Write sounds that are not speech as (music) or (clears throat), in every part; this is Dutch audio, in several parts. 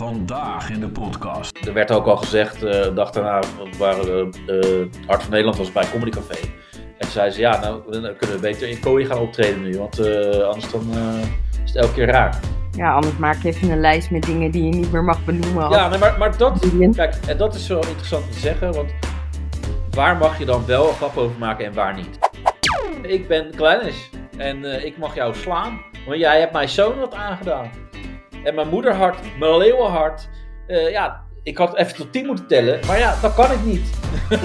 Vandaag in de podcast. Er werd ook al gezegd, eh, de dag daarna waren uh, Hart van Nederland was bij Comedy Café. En zei ze, ja, nou dan kunnen we beter in Kooi gaan optreden nu, want uh, anders dan is het elke keer raar. Ja, anders maak je even een lijst met dingen die je niet meer mag benoemen. Ja, nee, maar, maar dat, kijk, en dat is wel interessant te zeggen, want waar mag je dan wel een grap over maken en waar niet? Ik ben Kleinisch en ik mag jou slaan, want jij hebt mij zo'n wat aangedaan. En mijn moederhart, mijn leeuwenhart. Uh, ja, ik had even tot 10 moeten tellen. Maar ja, dat kan ik niet.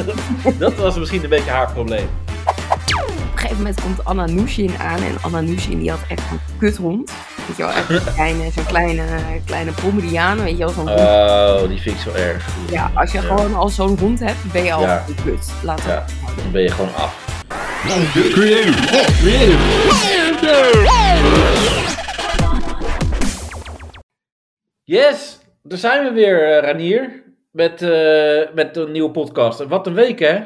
(laughs) dat was misschien een beetje haar probleem. Op een gegeven moment komt Anna Nushin aan. En Anna Nushin die had echt een kuthond. Weet je wel, echt zo'n kleine, zo'n kleine, kleine Pomeriaan. Weet je wel, zo'n Oh, die vind ik zo erg. Ja, als je gewoon al zo'n hond hebt, ben je al ja. een kut. Laten ja, dan ben je gewoon af. Creative. Creative. Yes, daar zijn we weer, uh, Ranier. Met, uh, met een nieuwe podcast. Wat een week, hè?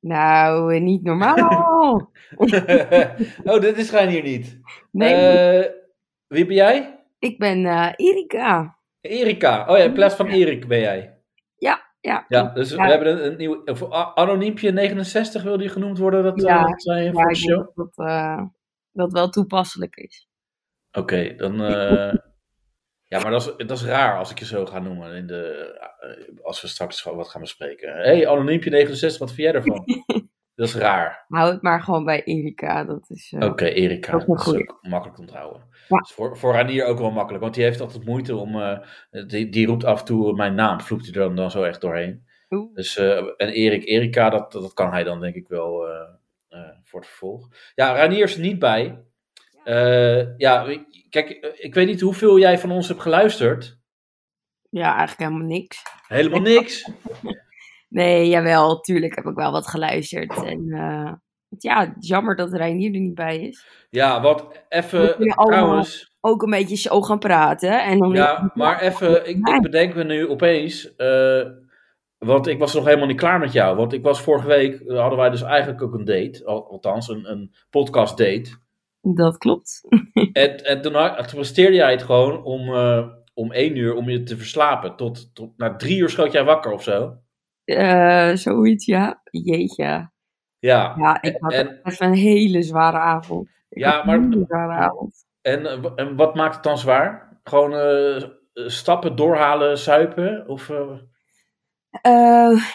Nou, eh, niet normaal. (laughs) oh, dit is Ranier niet. Nee. wie ben jij? Ik ben Erika. Erika. Oh ja, in plaats van Erik ben jij. Ja, ja. Ja, dus we hebben een, een nieuw... Anoniempje 69 wilde je genoemd worden, dat, ja, dat zei voor de show? Dat, dat wel toepasselijk is. Oké, dan... Ja, maar dat is, dat is raar als ik je zo ga noemen in de, eh, als we straks wat gaan bespreken. Hé, hey, Anoniempje 69, wat vind jij ervan? (laughs) dat is raar. Hou het maar gewoon bij Erika. Dat is. Uh, Oké, Erika. Dat is ook makkelijk te onthouden. Ja. is voor, voor Ranier ook wel makkelijk, want die heeft altijd moeite om. Uh, die, die roept af en toe mijn naam, vloekt hij er dan, dan zo echt doorheen. Oeh. Dus, en Erik, Erika, dat, dat kan hij dan denk ik wel voor het vervolg. Ja, Ranier is er niet bij. ja, Kijk, ik weet niet hoeveel jij van ons hebt geluisterd. Ja, eigenlijk helemaal niks. Helemaal niks? (laughs) nee, jawel, tuurlijk heb ik wel wat geluisterd. En uh, ja, jammer dat Reinier er niet bij is. Ja, wat even trouwens... Ook een beetje zo gaan praten. En dan ja, maar even, ik, ik, bedenk me nu opeens... Uh, want ik was nog helemaal niet klaar met jou. Want ik was vorige week, hadden wij dus eigenlijk ook een date. Althans, een, een podcast date. Dat klopt. (laughs) En, en toen, presteerde jij het gewoon om, uh, om één uur om je te verslapen. Tot, tot na drie uur schoot jij wakker of zo? Uh, zoiets, ja. Jeetje. Ja. Ja, ik had en, even een hele zware avond. Ik ja, maar. Een hele zware avond. En, en wat maakt het dan zwaar? Gewoon uh, stappen, doorhalen, suipen? Of. Uh,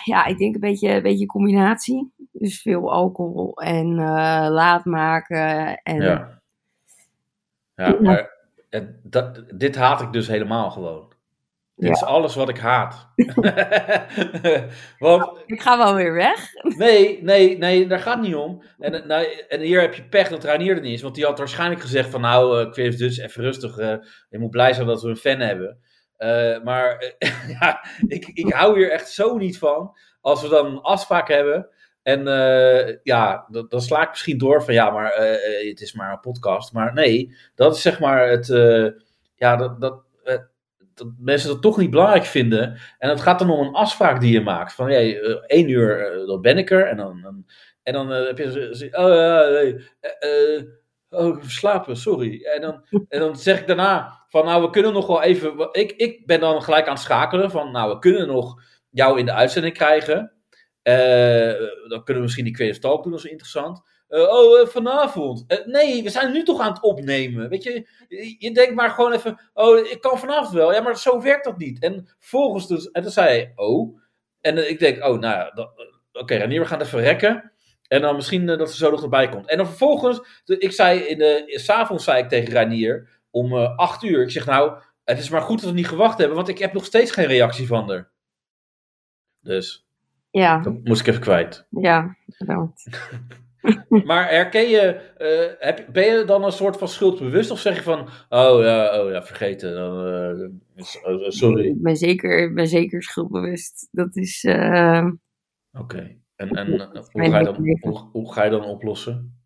ja, ik denk een beetje een beetje combinatie. Dus veel alcohol en uh, laat maken. En... Ja. ja, maar dat, dit haat ik dus helemaal gewoon. Dit ja. is alles wat ik haat. (laughs) Want, ik ga wel weer weg. nee, nee, nee, daar gaat niet om. En, nou, en hier heb je pech dat Reinier er niet is. Want die had waarschijnlijk gezegd van nou, uh, dus even rustig. Uh, je moet blij zijn dat we een fan hebben. Uh, maar (laughs) ja, ik, ik hou hier echt zo niet van. Als we dan een afspraak hebben. En uh, ja, dan sla ik misschien door van ja, maar uh, het is maar een podcast. Maar nee, dat is zeg maar het. ja, dat, dat, mensen dat toch niet belangrijk vinden. En het gaat dan om een afspraak die je maakt. Van hey, één uur, dan ben ik er. En dan, en dan heb je. Nee. Oh, slapen, sorry. En dan, en dan zeg ik daarna van, nou, we kunnen nog wel even... Ik, ik ben dan gelijk aan het schakelen van, nou, we kunnen nog jou in de uitzending krijgen. Uh, dan kunnen we misschien die Creative Talk doen, dat is interessant. Uh, oh, uh, vanavond. nee, we zijn nu toch aan het opnemen. Weet je, je, denkt maar gewoon even, oh, ik kan vanavond wel. Ja, maar zo werkt dat niet. En volgens dus, en toen zei hij, oh. En ik denk, oh, nou ja, oké, okay, Ranier, we gaan even rekken. En dan misschien dat er zo nog erbij komt. En dan vervolgens, ik zei in de, s'avonds zei ik tegen Ranier, om uh, acht uur. Ik zeg nou, het is maar goed dat we niet gewacht hebben, want ik heb nog steeds geen reactie van haar. Dus, ja. dat moest ik even kwijt. Ja, bedankt. (laughs) maar herken je, uh, heb, ben je dan een soort van schuldbewust of zeg je van, oh ja, oh ja vergeten, dan, uh, sorry. Ik ben zeker, ben zeker schuldbewust. Dat is... Oké, okay. En, en hoe, ga je dan, hoe, hoe ga je dan oplossen?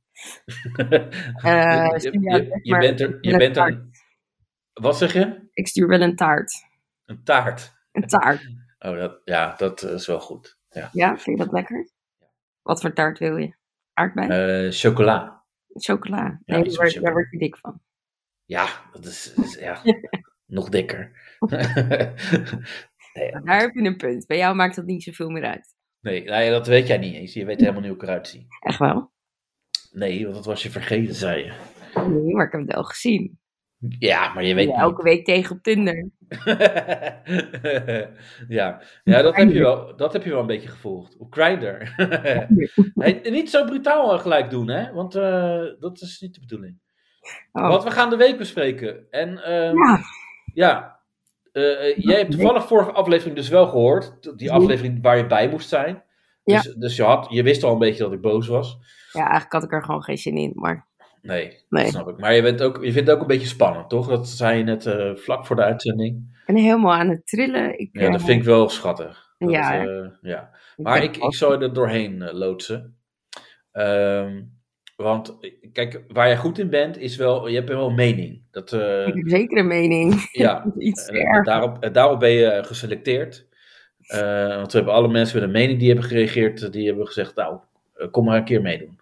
Uh, (laughs) je, je, je, bent er. Je bent er wat zeg je? Ik stuur wel een taart. Een taart? Een taart. (laughs) oh, dat, ja, dat is wel goed. Ja. ja, vind je dat lekker? Wat voor taart wil je? Aardbei? Uh, chocola. Chocola. Nee, daar, word, daar word je dik van. Ja, dat is, is ja. (laughs) Nog dikker. nee, Daar heb je een punt. Bij jou maakt dat niet zoveel meer uit. Nee, dat weet jij niet eens. Je weet helemaal niet hoe ik eruit zie. Echt wel? Nee, want dat was je vergeten, zei je. Nee, maar ik heb het wel gezien. Ja, maar je weet Ja, niet. elke week tegen op Tinder. (laughs) ja, ja dat, heb je wel, dat heb je wel een beetje gevolgd. Op Grindr. (laughs) hey, niet zo brutaal gelijk doen, hè? Want eh, dat is niet de bedoeling. Oh. Want we gaan de week bespreken. En ehm, Ja, ja, eh, eh, jij hebt toevallig vorige aflevering dus wel gehoord. Die aflevering waar je bij moest zijn. Ja. Dus, dus je, had, je wist al een beetje dat ik boos was. ja, eigenlijk had ik er gewoon geen zin in. Maar Nee, Nee. dat snap ik. Maar je, bent ook, je vindt het ook een beetje spannend, toch? Dat zei je net eh, vlak voor de uitzending. ik ben helemaal aan het trillen. Ik, Ja, dat vind ik wel schattig. Dat, Ja, ja. Maar ik, ik vast- zou er doorheen loodsen. Ehm, want eh, kijk, waar jij goed in bent, is wel, je hebt wel een mening. Dat, eh, Ik heb zeker een mening. (laughs) ja, (laughs) Iets en, eh, daarop, daarop ben je geselecteerd. Want we hebben alle mensen met een mening die hebben gereageerd, die hebben gezegd, nou, kom maar een keer meedoen.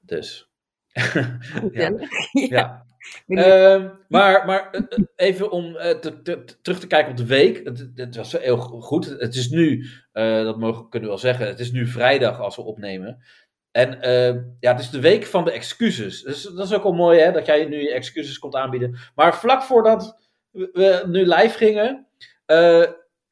Dus, (laughs) ja. Ja. Ehm, maar maar even om te- te- te- terug te kijken op de week. Het, het was heel goed. Het is nu, dat mogen, kunnen we wel zeggen, het is nu vrijdag als we opnemen. En eh, ja, het is de week van de excuses. Dus dat is ook wel mooi hè, dat jij nu je excuses komt aanbieden. Maar vlak voordat we- nu live gingen, eh,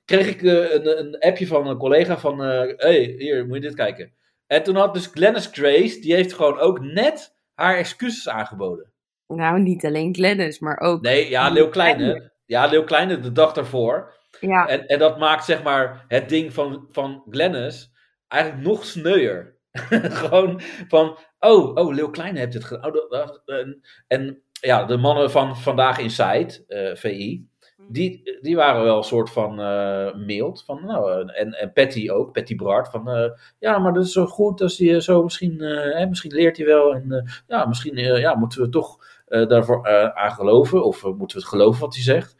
kreeg ik eh, een, een appje van een collega van, hey, hier, moet je dit kijken. En toen had dus Glennis Grace, die heeft gewoon ook net haar excuses aangeboden. Nou, niet alleen Glennis, maar ook... Nee, ja, Leeuw Kleine. Ja, Leeuw Kleine de dag daarvoor. Ja, En, en dat maakt zeg maar het ding van, van Glennis eigenlijk nog sneuier. (laughs) Gewoon van, oh, oh, Leeuw Kleine heeft het gedaan. Oh, en, en ja, de mannen van Vandaag Inside, eh, VI, die, die waren wel een soort van eh mild. Van, nou, eh, en, en Patty ook, Patty Bart. Van, ja, maar dat is zo goed als hij zo misschien, hè, misschien leert hij wel. En ja, misschien ja, moeten we toch daarvoor aan geloven. Of moeten we het geloven wat hij zegt.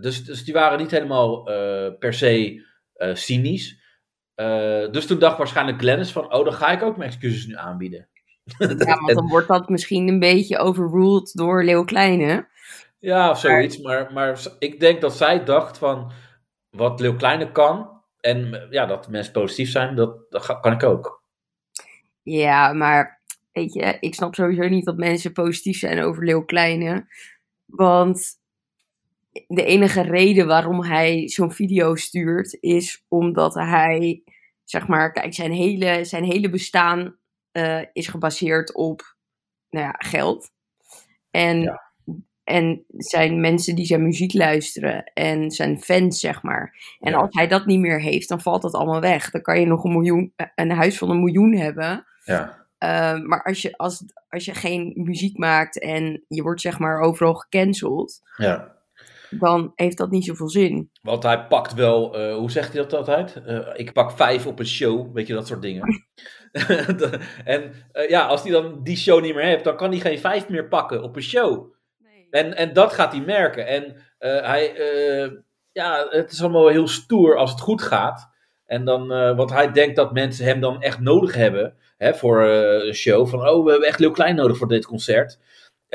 Dus, dus die waren niet helemaal per se cynisch. Eh, dus toen dacht waarschijnlijk Glennis van, oh, dan ga ik ook mijn excuses nu aanbieden. (laughs) ja, want dan wordt dat misschien een beetje overruled door Leeuw Kleine. Ja, of zoiets. Maar, maar ik denk dat zij dacht van wat Leeuw Kleine kan. En ja, dat mensen positief zijn, dat, dat kan ik ook. Ja, maar weet je, ik snap sowieso niet dat mensen positief zijn over Leeuw Kleine. Want de enige reden waarom hij zo'n video stuurt, is omdat hij, zeg maar, kijk, zijn hele, zijn hele bestaan eh, is gebaseerd op, nou ja, geld. En, Ja. en zijn mensen die zijn muziek luisteren en zijn fans, zeg maar. En Ja. als hij dat niet meer heeft, dan valt dat allemaal weg. Dan kan je nog een miljoen, een huis van een miljoen hebben. Ja, Uh, maar als je, als, als je geen muziek maakt en je wordt zeg maar overal gecanceld, ja. Dan heeft dat niet zoveel zin. Want hij pakt wel, eh, hoe zegt hij dat altijd? Eh, ik pak vijf op een show, weet je, dat soort dingen. (laughs) en eh, ja, als hij dan die show niet meer heeft, dan kan hij geen vijf meer pakken op een show. En, en dat gaat hij merken. En eh, hij, eh, ja, het is allemaal heel stoer als het goed gaat. En dan, eh, want hij denkt dat mensen hem dan echt nodig hebben hè, voor eh, een show. Van, oh, we hebben echt Leeuw Klein nodig voor dit concert.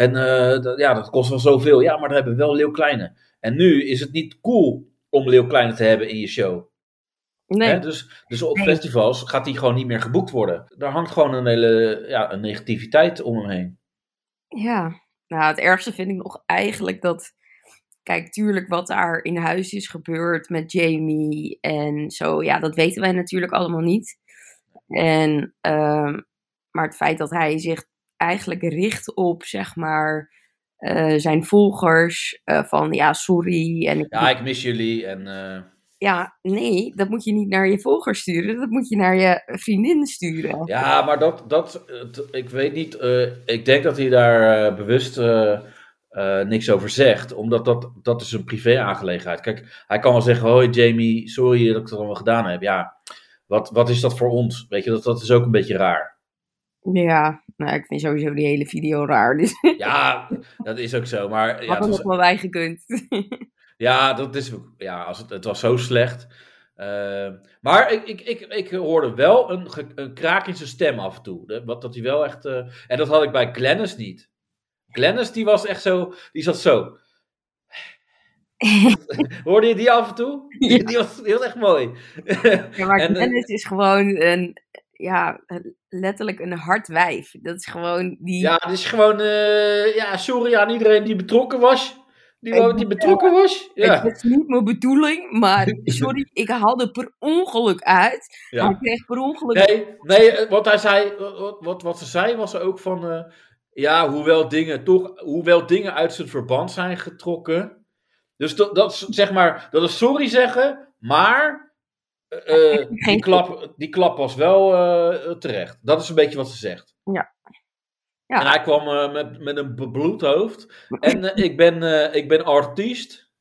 En eh, dat, ja, dat kost wel zoveel. Ja, maar dan hebben we wel Leeuw Kleine. En nu is het niet cool om Leeuw Kleine te hebben in je show. Nee, Hè? Dus, dus op Nee. festivals gaat hij gewoon niet meer geboekt worden. Daar hangt gewoon een hele ja, een negativiteit om hem heen. ja. Nou, het ergste vind ik nog eigenlijk dat, kijk, tuurlijk wat daar in huis is gebeurd met Jamie en zo, ja, dat weten wij natuurlijk allemaal niet. En, ehm, maar het feit dat hij zich eigenlijk richt op, zeg maar, eh, zijn volgers, eh, van ja, sorry. En ik Ja, ik mis jullie. En, eh, Ja, nee, dat moet je niet naar je volgers sturen. Dat moet je naar je vriendin sturen. ja, maar dat, dat ik weet niet. ik denk dat hij daar bewust niks over zegt. Omdat dat, dat is een privé-aangelegenheid. Kijk, hij kan wel zeggen: Hoi Jamie, sorry dat ik dat allemaal gedaan heb. Ja, wat, wat is dat voor ons? Weet je, dat, dat is ook een beetje raar. Ja, nou, ik vind sowieso die hele video raar. Dus (laughs) Ja, dat is ook zo. Maar ja, had het nog wel bij gekund. (laughs) Ja, dat is, ja als het, het was zo slecht. Eh, maar ik, ik, ik, ik hoorde wel een, een kraak in zijn stem af en toe. hè, Wat dat hij wel echt. eh, en dat had ik bij Glennis niet. Glennis die was echt zo. Die zat zo. (laughs) Hoorde je die af en toe? Ja. Die, was, was echt mooi. Ja, maar En, eh, Dennis is gewoon een, ja, letterlijk een hard wijf. Dat is gewoon die... Ja, het is gewoon, eh, ja, sorry aan iedereen die betrokken was. Die, Ik- die betrokken was. Ja. Het is niet mijn bedoeling, maar (laughs) sorry, ik haalde per ongeluk uit. En ja. ik kreeg per ongeluk... Nee, nee, eh, wat hij zei, wat, wat, wat ze zei was ook van, eh, ja, hoewel dingen toch, hoewel dingen uit zijn verband zijn getrokken. Dus dat, dat is zeg maar, dat is sorry zeggen, maar eh, eh, (laughs) die, klap, die klap was wel eh, terecht. Dat is een beetje wat ze zegt. Ja. Ja. En hij kwam met, met een bebloed hoofd. (laughs) En ik, ben, ik ben artiest.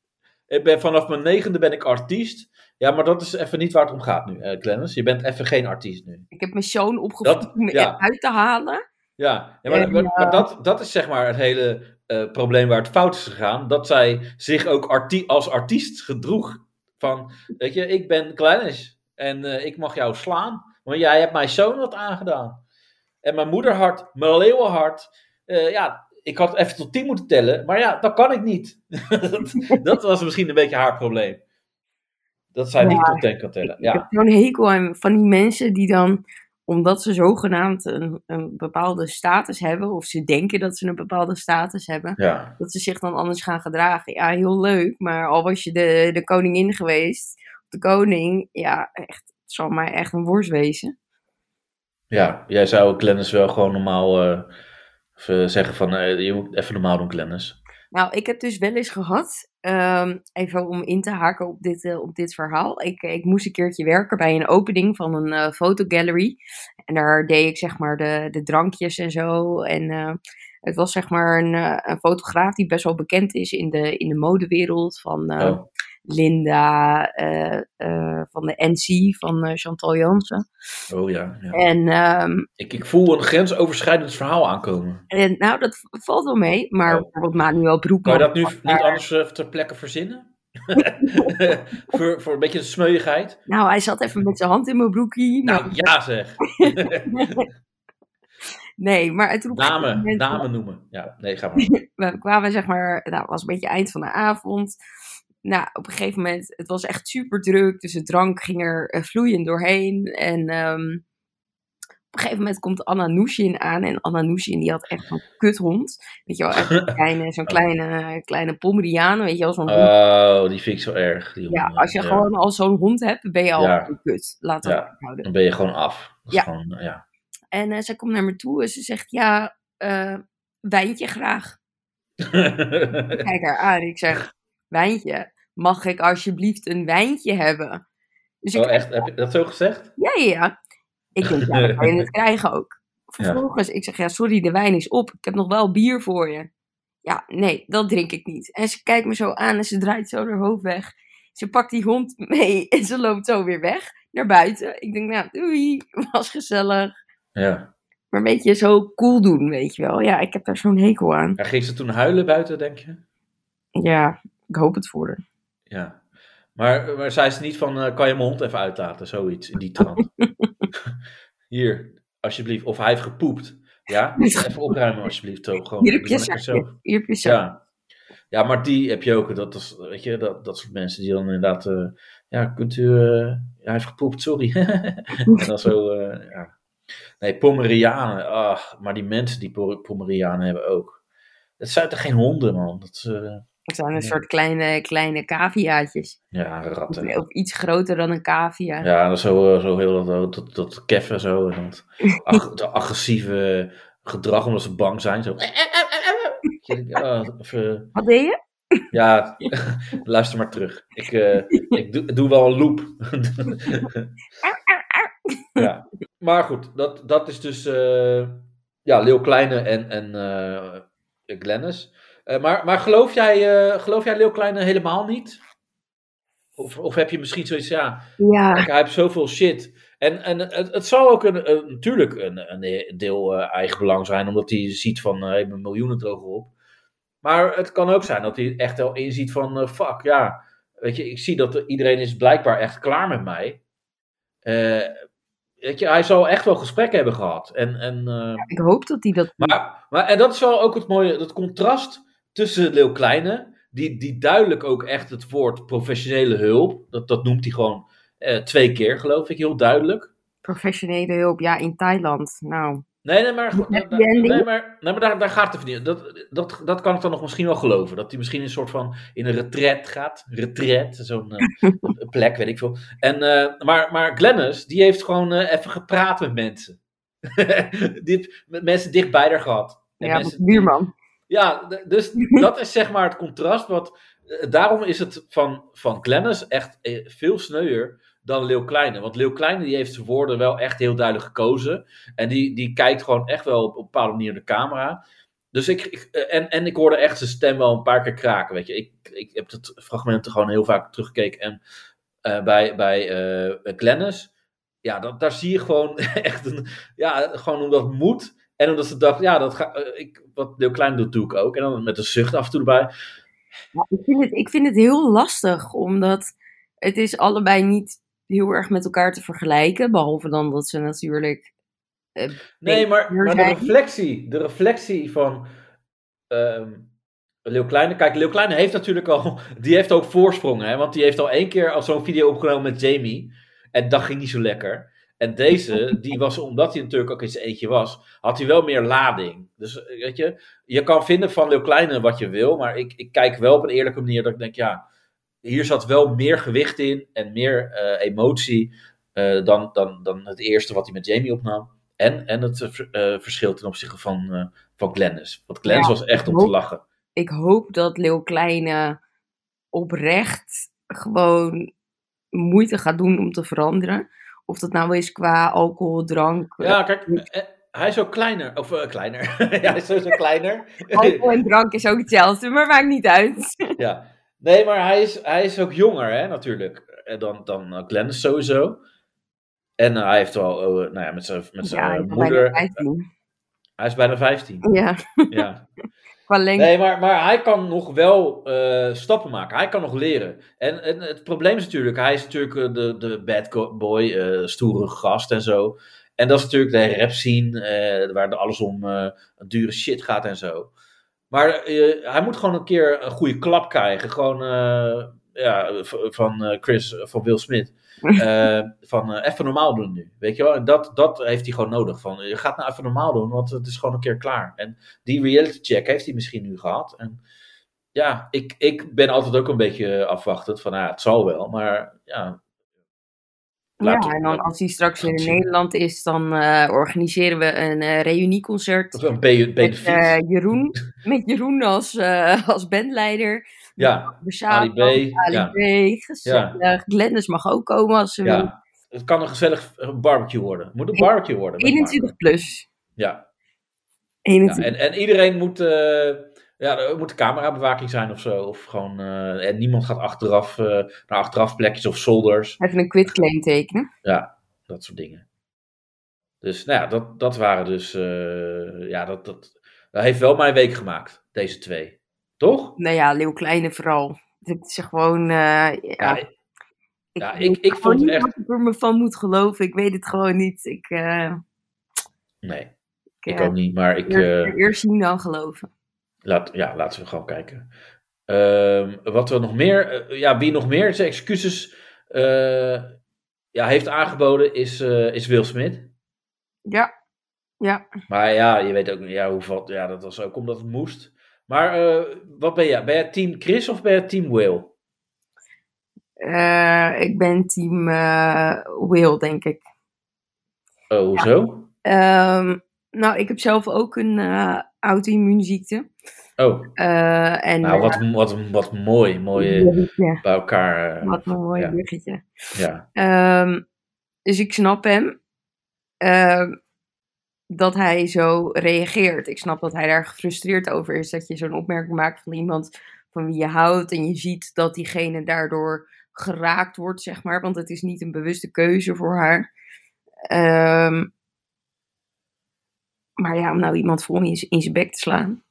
Ik ben, vanaf mijn negende ben ik artiest. Ja, maar dat is even niet waar het om gaat nu, eh Clemens. Je bent even geen artiest nu. Ik heb mijn zoon opgevoed om ja. eruit te halen. Ja, ja maar, En, maar, maar dat, dat is zeg maar het hele probleem waar het fout is gegaan. Dat zij zich ook arti als artiest gedroeg. Van, weet je, ik ben Kleines en eh, ik mag jou slaan. Want jij hebt mijn zoon wat aangedaan. En mijn moederhart, mijn leeuwenhart. eh, ja, ik had even tot tien moeten tellen. Maar ja, dat kan ik niet. dat, (laughs) dat was misschien een beetje haar probleem. Dat zij Ja, niet tot ten kan tellen. Ik heb Ja, zo'n hekel aan van die mensen die dan, omdat ze zogenaamd een, een bepaalde status hebben, of ze denken dat ze een bepaalde status hebben, ja. dat ze zich dan anders gaan gedragen. Ja, heel leuk, maar al was je de, de koningin geweest, de koning, ja, echt, het zal mij echt een worst wezen. ja jij zou Glennis wel gewoon normaal eh, zeggen van, eh, je moet even normaal doen, Glennis. Nou, ik heb dus wel eens gehad, ehm, even om in te haken op dit, eh, op dit verhaal. Ik, ik moest een keertje werken bij een opening van een eh fotogallery. En daar deed ik zeg maar de, de drankjes en zo. En eh, het was zeg maar een, een fotograaf die best wel bekend is in de, in de modewereld. Van Oh. Linda, eh, eh, van de NC, van eh, Chantal Jansen. Oh ja. ja. En ehm, Ik, ik voel een grensoverschrijdend verhaal aankomen. en, nou, dat valt wel mee. Maar Oh. bijvoorbeeld Manuel Broekman. Kan je dat nu niet daar- anders ter plekke verzinnen? (laughs) voor, voor een beetje de smeuigheid? Nou, hij zat even met zijn hand in mijn broekie. maar- Nou, ja zeg. (laughs) Nee, maar het roept Namen, namen noemen. Ja, nee, ga maar. (laughs) We kwamen zeg maar, nou, het was een beetje eind van de avond. Nou, op een gegeven moment, het was echt super druk, dus de drank ging er eh, vloeiend doorheen. En ehm, op een gegeven moment komt Anna Nushin aan. En Anna Nushin, die had echt een kuthond. Weet je wel, echt een (laughs) kleine, zo'n kleine, kleine Pomeriaan, weet je wel, zo'n hond. Oh, die vind ik zo erg. Die Ja, als je gewoon al zo'n hond hebt, ben je al Ja. een kut. Laat dat Ja. houden. Dan ben je gewoon af. Ja. Gewoon, ja. En eh, zij komt naar me toe en ze zegt, ja, eh, wijntje graag. (laughs) Kijk haar aan. Ik zeg, wijntje, mag ik alsjeblieft een wijntje hebben? Dus ik, oh, echt? Heb je dat zo gezegd? ja, ja, ja. Ik denk, ja, dan kan je het krijgen ook. (laughs) Vervolgens, ik zeg, ja, sorry, de wijn is op. Ik heb nog wel bier voor je. Ja, nee, dat drink ik niet. En ze kijkt me zo aan en ze draait zo haar hoofd weg. Ze pakt die hond mee (laughs) en ze loopt zo weer weg naar buiten. Ik denk, nou, doei, (laughs) was gezellig. Ja. Maar een beetje zo cool doen, weet je wel. Ja, ik heb daar zo'n hekel aan. ja. Ging ze toen huilen buiten, denk je? Ja, ik hoop het voor haar. Ja. Maar, maar zei ze niet van, eh, kan je mijn hond even uitlaten? Zoiets, in die trant. (laughs) Hier, alsjeblieft. Of hij heeft gepoept. Ja? (laughs) Even opruimen alsjeblieft. Zo, gewoon. Hier heb je zakje. Hier heb je zakje. Ja. ja, maar die heb je ook. Dat, is, weet je, dat, dat soort mensen die dan inderdaad... eh, ja, kunt u... eh, hij heeft gepoept, sorry. (laughs) en dan zo... ja. Nee, Pomerianen. Ach, maar die mensen die Po- Pomerianen hebben ook. Dat zijn toch geen honden, man? Dat Het zijn een Ja. soort kleine, kleine caviaatjes. ja, ratten. Of iets groter dan een cavia. Ja, dat is zo, eh, zo heel dat, dat, dat keffen zo. En dat, (laughs) ag- dat agressieve gedrag omdat ze bang zijn. Zo. Ah, even- Wat deed je? ja, (laughs) luister maar terug. Ik, eh, ik doe, doe wel een loop. (laughs) ja. Maar goed, dat, dat is dus eh, ja, Leeuw Kleine en, en eh Glennis. Eh, maar, maar geloof jij, eh, geloof jij Leeuw Kleine helemaal niet? Of, of heb je misschien zoiets, ja, Ja, Kijk, hij heeft zoveel shit. En, en het, het zal ook een, een- natuurlijk een, een deel eh, eigen belang zijn, omdat hij ziet van, eh mijn miljoenen drogen op. Maar het kan ook zijn dat hij echt wel inziet van, fuck, ja, weet je, ik zie dat er- iedereen is blijkbaar echt klaar met mij. Weet je, hij zal echt wel gesprekken hebben gehad. En, en, ik hoop dat hij dat... maar, maar, en dat is wel ook het mooie, het contrast tussen Leeuw Kleine, die, die duidelijk ook echt het woord professionele hulp, dat, dat noemt hij gewoon eh, twee keer, geloof ik, heel duidelijk. Professionele hulp, ja, in Thailand. Nou, Nee, nee, maar, nee, nee, maar, nee, maar daar, daar gaat het niet. Dat, dat, dat kan ik dan nog misschien wel geloven. Dat hij misschien een soort van in een retret gaat. Retret, zo'n eh, (laughs) plek, weet ik veel. En, eh, maar, maar Glennis, die heeft gewoon even gepraat met mensen. (laughs) die heeft met mensen dichtbij haar gehad. En ja, mensen buurman. Ja, dus dat is zeg maar het contrast. Wat, eh, daarom is het van, van Glennis echt eh, veel sneuier dan Leeuw Kleine. Want Leeuw Kleine die heeft zijn woorden wel echt heel duidelijk gekozen. En die, die kijkt gewoon echt wel op, een bepaalde manier de camera. Dus ik, ik, eh, en, en ik hoorde echt zijn stem wel een paar keer kraken. Weet je. Ik, ik heb het fragmenten gewoon heel vaak teruggekeken. En bij, bij Glennis, ja, dat, daar zie je gewoon (laughs) echt een, ja, gewoon omdat het moet. En omdat ze dacht, ja, dat ga, eh, ik, wat Leeuw Klein doet, doe ik ook. En dan met een zucht af en toe erbij. Ja, ik, vind het, ik vind het heel lastig, omdat het is allebei niet heel erg met elkaar te vergelijken. Behalve dan dat ze natuurlijk... eh, Nee, maar, maar de reflectie, de reflectie van ehm Leeuw Kleine. Kijk, Leeuw Kleine heeft natuurlijk al, (laughs) die heeft ook voorsprongen. Hè? Want die heeft al één keer al zo'n video opgenomen met Jamie. En dat ging niet zo lekker. En deze, die was, omdat hij natuurlijk ook zijn eentje was, had hij wel meer lading. Dus eh, weet je, je kan vinden van Leeuw Kleine wat je wil. Maar ik, ik kijk wel op een eerlijke manier dat ik denk, ja, hier zat wel meer gewicht in en meer eh, emotie eh, dan, dan, dan het eerste wat hij met Jamie opnam. En, en het ver- verschil ten opzichte van, van Glennis. Want Glennis Ja, was echt om te lachen. ik hoop dat Leeuw Kleine oprecht gewoon moeite gaat doen om te veranderen. Of dat nou is qua alcohol, drank. Ja, kijk, eh, hij is ook kleiner. Of eh, kleiner. (laughs) ja, hij is sowieso kleiner. (laughs) Alcohol en drank is ook hetzelfde, maar maakt niet uit. (laughs) ja. Nee, maar hij is, hij is ook jonger, hè, natuurlijk. eh, Dan, dan eh, Glennis sowieso. En eh, hij heeft wel, eh, nou ja, met zijn, met zijn Ja, eh, ik ben bijna moeder. 15. Hij is bijna 15. Ja, Ja. Nee, maar, maar hij kan nog wel eh, stappen maken. Hij kan nog leren. En, het probleem is natuurlijk, hij is natuurlijk eh, de, de bad boy, eh, stoere gast en zo. En dat is natuurlijk de rap scene, eh, waar alles om dure shit gaat en zo. Maar hij moet gewoon een keer een goede klap krijgen. Gewoon ja, van Chris, van Will Smith. (laughs) Eh, van eh, even normaal doen nu. Weet je wel? En dat, dat heeft hij gewoon nodig. Van, je gaat nou even normaal doen, want het is gewoon een keer klaar. En die reality check heeft hij misschien nu gehad. En ja, ik, ik ben altijd ook een beetje afwachtend van, ja, het zal wel. Maar ja. laat- ja, en dan als hij straks weer in. Nederland is, dan eh, organiseren we een eh reunieconcert. Of een Met Jeroen, met Jeroen als, als bandleider. Ja, Ali B, Ali ja. B, gezellig. Glennis mag ook komen als ze wil. ja. Het kan een gezellig eh, barbecue worden. Het moet een barbecue worden. met 21 plus. Ja. 21. Ja, en, en iedereen moet, eh ja, er moet camerabewaking zijn of zo. Of gewoon, eh, en niemand gaat achteraf naar achteraf plekjes of solders. Even een quitclaim tekenen. Ja, dat soort dingen. Dus nou ja, dat, dat waren dus, ja, dat, dat, dat heeft wel mijn week gemaakt, deze twee. Toch? Nou ja, Leeuw Kleine vooral. Het is gewoon, eh, ja, Ja, ik, ja, ik- vond niet echt- wat ik er me van moet geloven. Ik weet het gewoon niet. Ik, eh nee, ik, ik eh, ook niet. Maar ik, eerst, eerst zien dan geloven. laat, ja, laten we gewoon kijken. Ehm, wat we nog meer, ja, wie nog meer zijn excuses ja, heeft aangeboden is, is Will Smith. Ja, ja. Maar ja, je weet ook niet, ja, hoeveel, ja, dat was ook omdat het moest. Maar eh, wat ben jij? Ben jij team Chris of ben jij team Will? Eh, ik ben team eh Will, denk ik. Oh, hoezo? Ehm, nou, ik heb zelf ook een auto-immuunziekte. Oh, en, nou, wat, wat, wat mooi, mooi bij elkaar. wat een mooi ja. bruggetje. ja. Ehm, dus ik snap hem. Dat hij zo reageert. Ik snap dat hij daar gefrustreerd over is. Dat je zo'n opmerking maakt van iemand van wie je houdt. En je ziet dat diegene daardoor geraakt wordt, zeg maar. Want het is niet een bewuste keuze voor haar. Ehm, maar ja, om nou iemand vol in, in zijn bek te slaan.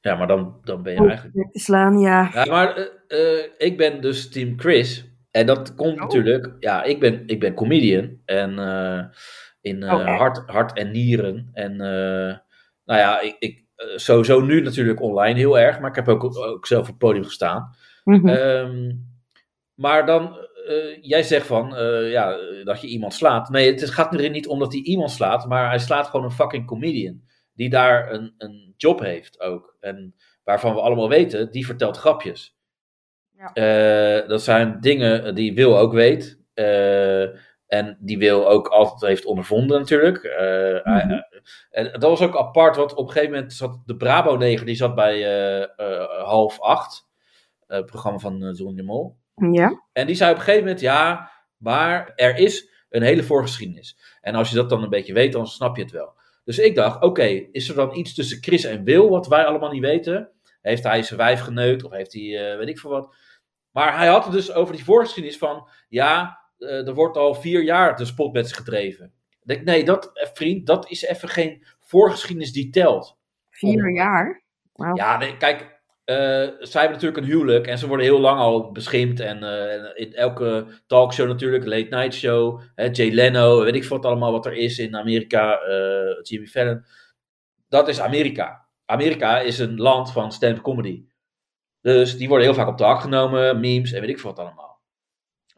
ja, maar dan, dan ben je eigenlijk... te slaan, ja. Ja, maar eh, eh, ik ben dus team Chris. En dat komt Oh. natuurlijk... Ja, ik ben, ik ben comedian. En eh, in eh, hart, hart en nieren. En eh, nou ja, ik, ik, eh, sowieso nu natuurlijk online heel erg, maar ik heb ook, ook zelf op het podium gestaan. Mhm. Ehm, maar dan, jij zegt van, ja, dat je iemand slaat. Nee, het gaat er niet om dat hij iemand slaat, maar hij slaat gewoon een fucking comedian. Die daar een, een job heeft ook. En waarvan we allemaal weten, die vertelt grapjes. Ja. Dat zijn dingen die Wil ook weet. Eh, en die Wil ook altijd heeft ondervonden natuurlijk. Eh, hij- Mhm. en dat was ook apart, want op een gegeven moment zat de Brabo-neger, die zat bij eh, eh, half acht. eh, Het programma van Zon de Mol. Ja. En die zei op een gegeven moment, ja, maar er is een hele voorgeschiedenis. En als je dat dan een beetje weet, dan snap je het wel. Dus ik dacht, oké, is er dan iets tussen Chris en Wil, wat wij allemaal niet weten? Heeft hij zijn wijf geneukt, of heeft hij, eh, weet ik veel wat. Maar hij had het dus over die voorgeschiedenis van, ja, eh, er wordt al vier jaar de spotbeds gedreven. Ik denk, nee, dat, eh, vriend, dat is even geen voorgeschiedenis die telt. Vier Om- jaar. Ja, nee, kijk, eh, zij hebben natuurlijk een huwelijk en ze worden heel lang al beschimpt. En eh, in elke talkshow natuurlijk, late night show, hè, Jay Leno, weet ik veel wat allemaal wat er is in Amerika, eh, Jimmy Fallon. Dat is Amerika. Amerika is een land van stand-up comedy. Dus die worden heel vaak op de hak genomen, memes en weet ik veel wat allemaal.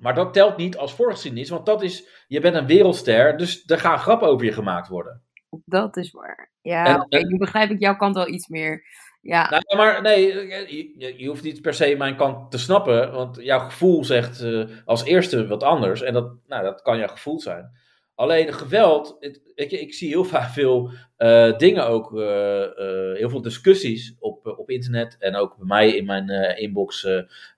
Maar dat telt niet als voorgeschiedenis, want dat is, je bent een wereldster, dus er gaan grappen over je gemaakt worden. Dat is waar. Ja, En- nu begrijp ik jouw kant wel iets meer. Ja, Nou, maar nee, je, je- hoeft niet per se mijn kant te snappen, want jouw gevoel zegt eh, als eerste wat anders en dat, nou, dat kan jouw gevoel zijn. Alleen geweld, het- weet je, ik zie heel vaak veel eh, dingen ook, eh, heel veel discussies op, op internet en ook bij mij in mijn inbox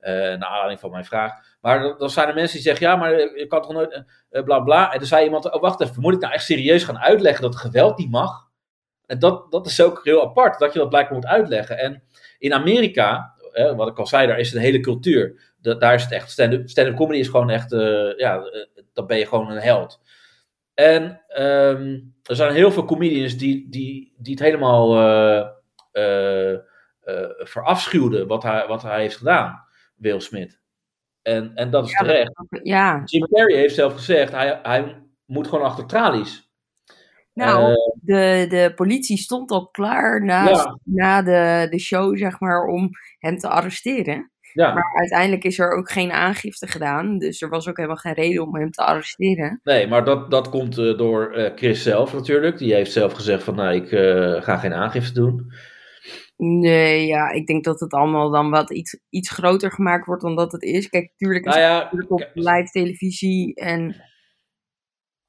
naar aanleiding van mijn vraag. Maar dan, zijn er mensen die zeggen, ja, maar je kan toch nooit, eh, eh, bla bla. En dan zei iemand, oh wacht even, moet ik nou echt serieus gaan uitleggen dat geweld niet mag? En dat, dat is ook heel apart, dat je dat blijkbaar moet uitleggen. En in Amerika, wat ik al zei, daar is het een hele cultuur. Da- daar is het echt, stand-up stand comedy is gewoon echt, eh, ja, dan ben je gewoon een held. En ehm, er zijn heel veel comedians die, die, die het helemaal eh, verafschuwden wat hij, wat hij heeft gedaan, Will Smith. En, en dat is Ja, terecht. ja. Jim Carrey heeft zelf gezegd, hij, hij moet gewoon achter tralies. nou, Eh, de, de politie stond al klaar na, Ja. na de, de show, zeg maar, om hem te arresteren. ja. Maar uiteindelijk is er ook geen aangifte gedaan. Dus er was ook helemaal geen reden om hem te arresteren. Nee, maar dat, dat komt eh, door eh, Chris zelf natuurlijk. Die heeft zelf gezegd van, nou, ik ga geen aangifte doen. Nee, ja, ik denk dat het allemaal dan wat iets, iets groter gemaakt wordt dan dat het is. Kijk, natuurlijk is Nou ja, het natuurlijk op k- live televisie en...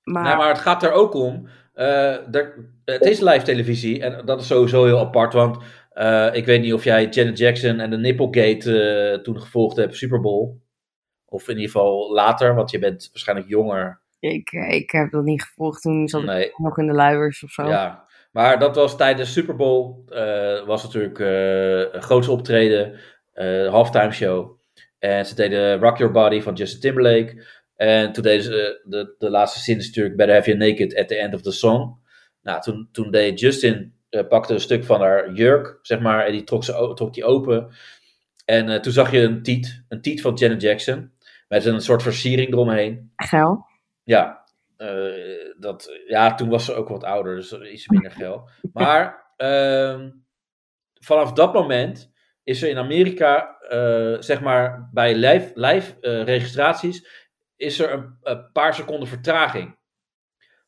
Maar, Nee, maar het gaat er ook om. er, het is live televisie en dat is sowieso heel apart. Want eh, ik weet niet of jij Janet Jackson en de Nipplegate eh, toen gevolgd hebt, Super Bowl. Of in ieder geval later, want je bent waarschijnlijk jonger. ik, ik heb dat niet gevolgd. Toen zat Nee. ik nog in de luiers of zo. Ja, maar dat was tijdens Super Bowl. eh, was natuurlijk eh, een grootste optreden, eh halftime show. En ze deden Rock Your Body van Justin Timberlake. En toen deden ze de, de laatste zin is natuurlijk Better Have You Naked at the end of the song. Nou, toen, toen deed Justin, pakte een stuk van haar jurk, zeg maar, en die trok, ze, trok die open. En toen zag je een tiet, een tiet van Janet Jackson, met een soort versiering eromheen. Geil. Ja, dat, ja, toen was ze ook wat ouder, dus iets minder geld. Maar ehm, vanaf dat moment is er in Amerika, eh, zeg maar, bij live, live eh, registraties, is er een, een paar seconden vertraging.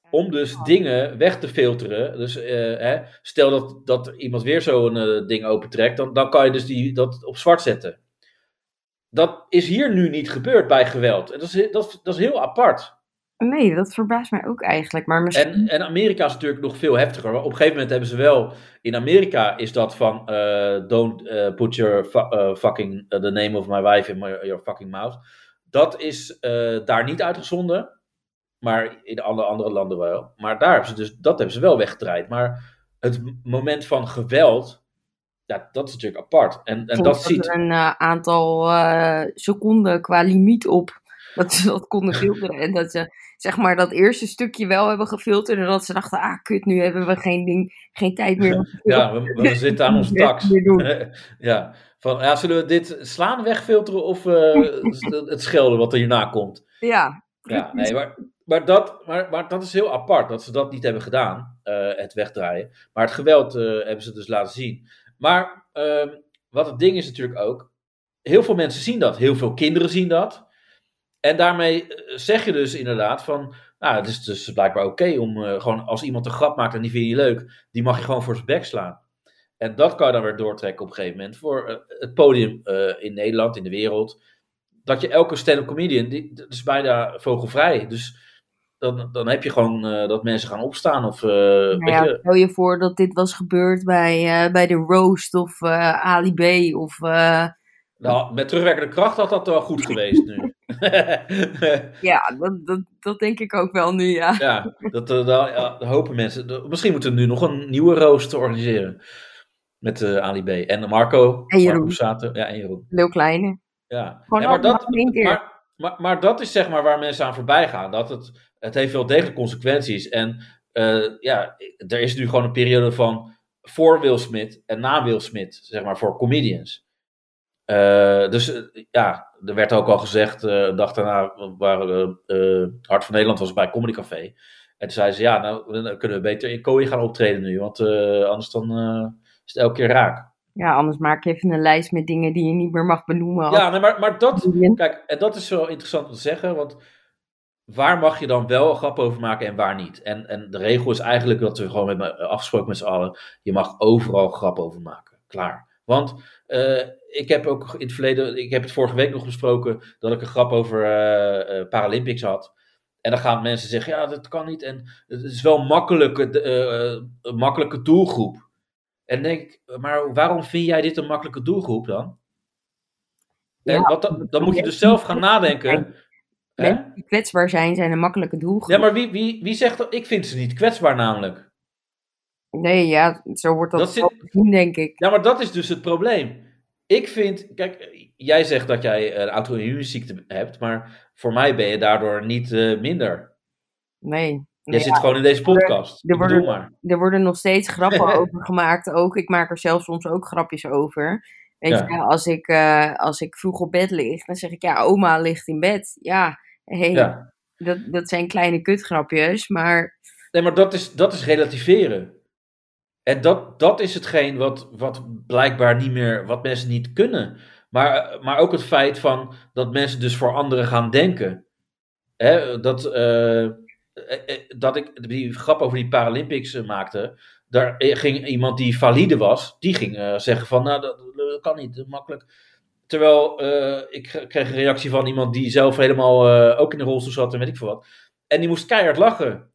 Om dus dingen weg te filteren. Dus eh, hè, stel dat, dat iemand weer zo'n ding opentrekt, dan, dan kan je dus die, dat op zwart zetten. Dat is hier nu niet gebeurd bij geweld. En dat is, dat, dat is heel apart. Nee, dat verbaast mij ook eigenlijk. Maar misschien... En, en Amerika is natuurlijk nog veel heftiger. Op een gegeven moment hebben ze wel. In Amerika is dat van. eh, don't eh, put your fu- eh, fucking. the name of my wife in my, your fucking mouth. Dat is daar niet uitgezonden. Maar in alle andere landen wel. Maar daar hebben ze dus. Dat hebben ze wel weggedraaid. Maar het moment van geweld. Ja, dat is natuurlijk apart. En, en dat ziet. er een aantal seconden qua limiet op. Dat ze (laughs) dat konden (laughs) filteren. En dat ze zeg maar dat eerste stukje wel hebben gefilterd. En dat ze dachten, ah kut, nu hebben we geen, ding, geen tijd meer. Ja, we, we zitten aan ons (laughs) tax. Ja. Van, ja, zullen we dit slaan wegfilteren of eh, het schelden wat er hierna komt? Ja, Ja, nee, maar, maar, dat, maar, maar dat is heel apart dat ze dat niet hebben gedaan. eh, het wegdraaien. Maar het geweld eh, hebben ze dus laten zien. Maar ehm, wat het ding is natuurlijk ook, heel veel mensen zien dat. Heel veel kinderen zien dat. En daarmee eh, zeg je dus inderdaad van, nou, het is dus blijkbaar oké om eh, gewoon als iemand een grap maakt en die vind je leuk, die mag je gewoon voor zijn bek slaan. En dat kan je dan weer doortrekken op een gegeven moment voor eh, het podium in Nederland, in de wereld. Dat je elke stand-up comedian, die, dat is bijna vogelvrij. Dus dan, dan heb je gewoon dat mensen gaan opstaan of, Nou ja, je, stel je voor dat dit was gebeurd bij, bij de Roast of Ali B of... nou, met terugwerkende kracht had dat wel goed geweest nu. (laughs) ja, dat, dat, dat denk ik ook wel nu, ja. ja, dat, eh, daar hopen mensen. Misschien moeten we nu nog een nieuwe rooster organiseren. Met eh Ali B. En Marco. En Jeroen. Marco Ja, en Jeroen. Heel kleine. Ja. Gewoon Ja, maar, dat, maar, maar, maar dat is zeg maar waar mensen aan voorbij gaan. Dat het, het heeft wel degelijk consequenties. En eh, ja, er is nu gewoon een periode van voor Will Smith en na Will Smith, zeg maar, voor comedians. Dus ja, er werd ook al gezegd, eh een dag daarna, waar eh, eh, Hart van Nederland was bij Comedy Café. En toen zeiden ze, ja, nou dan kunnen we beter in Kooi gaan optreden nu, want eh, anders dan eh, is het elke keer raak. Ja, anders maak je even een lijst met dingen die je niet meer mag benoemen. Ja, nee, maar, maar dat. Kijk, en dat is wel interessant om te zeggen, want waar mag je dan wel een grap over maken en waar niet? En, en de regel is eigenlijk dat we gewoon hebben afgesproken met z'n allen, je mag overal grap over maken. Klaar. Want eh, ik heb ook in het verleden, ik heb het vorige week nog besproken, dat ik een grap over eh, eh, Paralympics had. En dan gaan mensen zeggen, ja, dat kan niet. En het is wel een makkelijke doelgroep. En denk ik, maar waarom vind jij dit een makkelijke doelgroep dan? En wat dan, dan moet je dus zelf gaan nadenken. Mensen die kwetsbaar zijn, zijn een makkelijke doelgroep. Ja, maar wie, wie, wie zegt dat? Ik vind ze niet kwetsbaar namelijk. Nee, ja, zo wordt dat, Dat zit- gezien, denk ik. Ja, maar dat is dus het probleem. Ik vind, kijk, jij zegt dat jij een auto-immuunziekte hebt, maar voor mij ben je daardoor niet eh, minder. Nee. Jij Nee, zit gewoon in deze podcast. er worden- maar. Er worden nog steeds grappen (laughs) over gemaakt ook. Ik maak er zelf soms ook grapjes over. Weet Ja. je, als ik, eh, als ik vroeg op bed lig, dan zeg ik, ja, oma ligt in bed. Ja, hey, Ja. dat, dat zijn kleine kutgrapjes, maar Nee, maar dat is, dat is relativeren. En dat, dat is hetgeen wat, wat blijkbaar niet meer, wat mensen niet kunnen. Maar, maar ook het feit van dat mensen dus voor anderen gaan denken. Hè, dat, eh, eh, eh, dat ik die grap over die Paralympics maakte. Daar ging iemand die valide was, die ging zeggen van, nou, dat, dat kan niet, dat makkelijk. Terwijl ik kreeg een reactie van iemand die zelf helemaal ook in de rolstoel zat en weet ik veel wat. En die moest keihard lachen.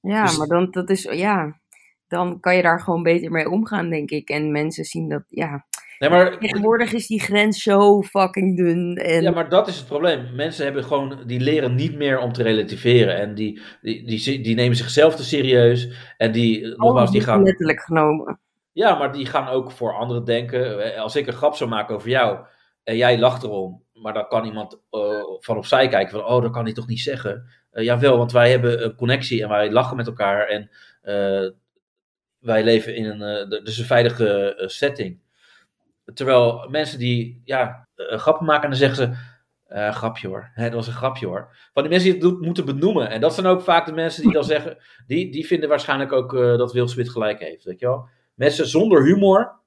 ja, Dus- maar dan, dat is, ja, dan kan je daar gewoon beter mee omgaan, denk ik. En mensen zien dat, ja, Nee, maar tegenwoordig is die grens zo fucking dun. En Ja, maar dat is het probleem. Mensen hebben gewoon, die leren niet meer om te relativeren. En die, die, die, die nemen zichzelf te serieus. En die, eh, nogmaals, die gaan, letterlijk genomen. ja, maar die gaan ook voor anderen denken. Eh, Als ik een grap zou maken over jou en jij lacht erom, maar dan kan iemand eh, van opzij kijken van, oh, dat kan hij toch niet zeggen. Eh, jawel, want wij hebben een connectie en wij lachen met elkaar en wij leven in een, eh, dus een veilige eh, setting. Terwijl mensen die, ja, eh, grappen maken en dan zeggen ze, grapje hoor, Hè, dat was een grapje hoor. Van die mensen die het moeten benoemen. En dat zijn ook vaak de mensen die dan (clears throat) zeggen, die, die vinden waarschijnlijk ook dat Will Smith gelijk heeft, weet je wel. Mensen zonder humor,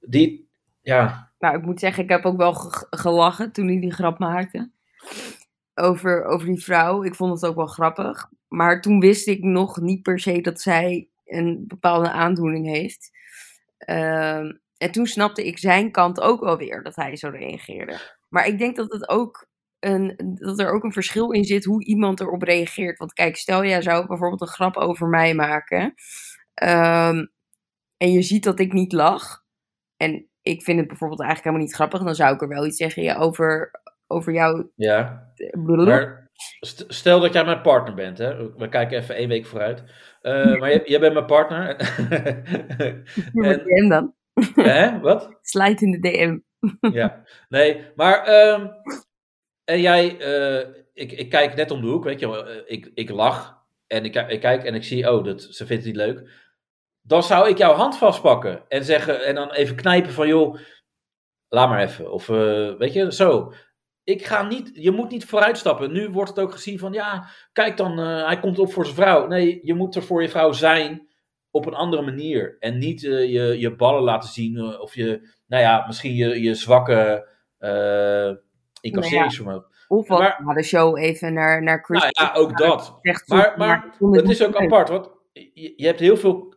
die, ja, Nou, ik moet zeggen, ik heb ook wel ge- gelachen toen hij die grap maakte. Over, over die vrouw. Ik vond het ook wel grappig. Maar toen wist ik nog niet per se dat zij een bepaalde aandoening heeft. Ehm, en toen snapte ik zijn kant ook wel weer dat hij zo reageerde. Maar ik denk dat, het ook een, dat er ook een verschil in zit hoe iemand erop reageert. Want kijk, stel jij zou bijvoorbeeld een grap over mij maken. ehm, en je ziet dat ik niet lach. En ik vind het bijvoorbeeld eigenlijk helemaal niet grappig. Dan zou ik er wel iets zeggen ja, over, over jou. ja. Maar stel dat jij mijn partner bent, hè. We kijken even één week vooruit. Eh, maar jij, jij bent mijn partner. (laughs) En- DM dan. Hè? Wat? Slide in de DM. Ja, nee, maar ehm, en jij, eh, ik, ik kijk net om de hoek, weet je eh, ik, ik lach en ik, ik kijk en ik zie, oh, dat, ze vindt het niet leuk. Dan zou ik jouw hand vastpakken en zeggen, en dan even knijpen van, joh, laat maar even. Of, weet je, zo. Ik ga niet, je moet niet vooruitstappen. Nu wordt het ook gezien van, ja, kijk dan, eh, hij komt op voor zijn vrouw. Nee, je moet er voor je vrouw zijn op een andere manier. En niet eh, je, je ballen laten zien eh, of je, nou ja, misschien je, je zwakke incasseringsvermogen. Of wat Maar- na de show even naar, naar Chris. Nou ja, ook dat. Maar, maar het is ook apart, want je, je hebt heel veel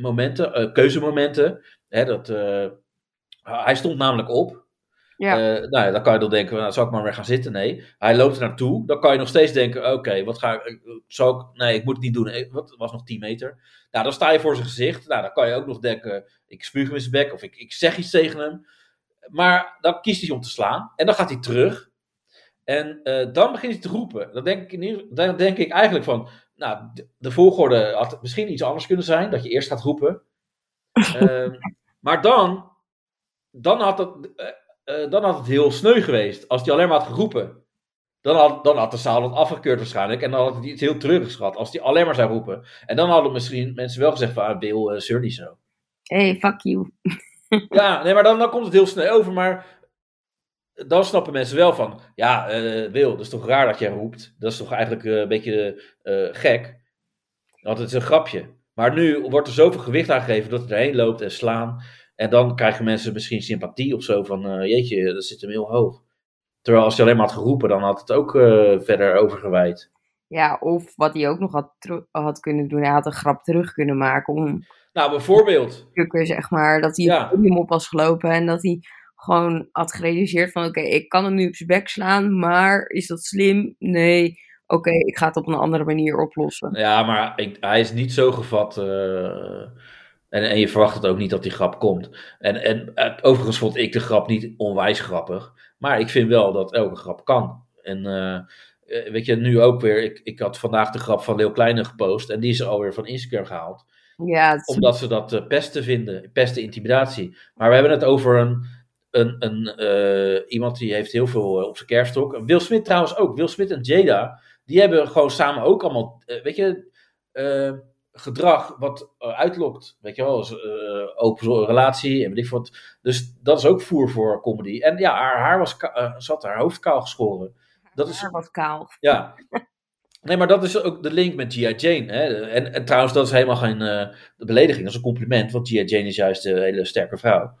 momenten, keuzemomenten. Hè, dat, hij stond namelijk op. Ja. Eh, nou ja, dan kan je dan denken, nou, zal ik maar weer gaan zitten? Nee. Hij loopt er naartoe. Dan kan je nog steeds denken, oké, wat ga ik, eh, zal ik, nee, ik moet het niet doen. Eh, Wat, het was nog 10 meter. Nou, dan sta je voor zijn gezicht. Nou, dan kan je ook nog denken, ik spuug hem in zijn bek of ik, ik zeg iets tegen hem. Maar dan kiest hij om te slaan. En dan gaat hij terug. En dan begint hij te roepen. Dan denk, ik, dan denk ik eigenlijk van, nou, de, de volgorde had misschien iets anders kunnen zijn. Dat je eerst gaat roepen. (laughs) Ehm, maar dan, dan had het, eh, dan had het heel sneu geweest. Als hij alleen maar had geroepen. Dan had, dan had de zaal het afgekeurd waarschijnlijk. En dan had hij iets heel treurigs gehad. Als hij alleen maar zou roepen. En dan hadden misschien mensen wel gezegd van, ah, Bill, zeur niet zo. Hey, fuck you. (laughs) Ja, nee, maar dan, dan komt het heel snel over. Maar dan snappen mensen wel van, ja, eh Wil, dat is toch raar dat jij roept. Dat is toch eigenlijk een beetje gek. Want het is een grapje. Maar nu wordt er zoveel gewicht aangegeven dat het erheen loopt en slaan. En dan krijgen mensen misschien sympathie of zo van, eh, jeetje, dat zit hem heel hoog. Terwijl als je alleen maar had geroepen, dan had het ook eh, verder overgewijd. Ja, of wat hij ook nog had, had kunnen doen. Hij had een grap terug kunnen maken om Nou, bijvoorbeeld. (laughs) zeg maar. Dat hij Ja. podium op was gelopen en dat hij gewoon had gerealiseerd van... Oké, ik kan hem nu op zijn bek slaan, maar is dat slim? Nee. Oké, ik ga het op een andere manier oplossen. Ja, maar ik- hij is niet zo gevat. eh, en, en je verwacht het ook niet dat die grap komt. En, en eh, overigens vond ik de grap niet onwijs grappig. Maar ik vind wel dat elke grap kan. En eh, eh, weet je, nu ook weer. Ik, ik had vandaag de grap van Leeuw Kleine gepost. En die is alweer van Instagram gehaald. Ja, Omdat ze dat pesten vinden. Pesten, intimidatie. Maar we hebben het over een, een, een, iemand die heeft heel veel op zijn kerfstok. Will Smith trouwens ook. Will Smith en Jada. Die hebben gewoon samen ook allemaal. weet je. Gedrag wat eh, uitlokt. Weet je wel, als, eh, open relatie en weet ik wat. Dus dat is ook voer voor comedy. En ja, haar haar was eh, zat haar hoofd kaal geschoren. Dat is, haar wat kaal. ja. Nee, maar dat is ook de link met G.I. Jane. Hè? En, en trouwens, dat is helemaal geen belediging, dat is een compliment, want G.I. Jane is juist een hele sterke vrouw.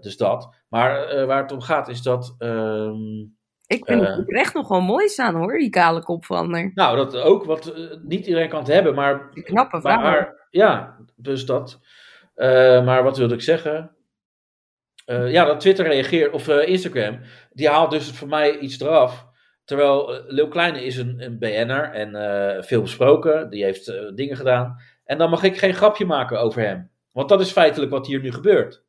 Dus dat. Maar waar het om gaat is dat. ehm, Ik vind Eh. het echt nog wel mooi staan hoor, die kale kop van haar. nou, dat ook, wat eh, niet iedereen kan het hebben, maar. Een knappe vrouw. ja, dus dat. Eh, maar wat wilde ik zeggen? Ja, dat Twitter reageert, of Instagram, die haalt dus voor mij iets eraf. Terwijl uh, Leeuw Kleine is een, een BN'er en veel besproken, die heeft dingen gedaan. En dan mag ik geen grapje maken over hem. Want dat is feitelijk wat hier nu gebeurt.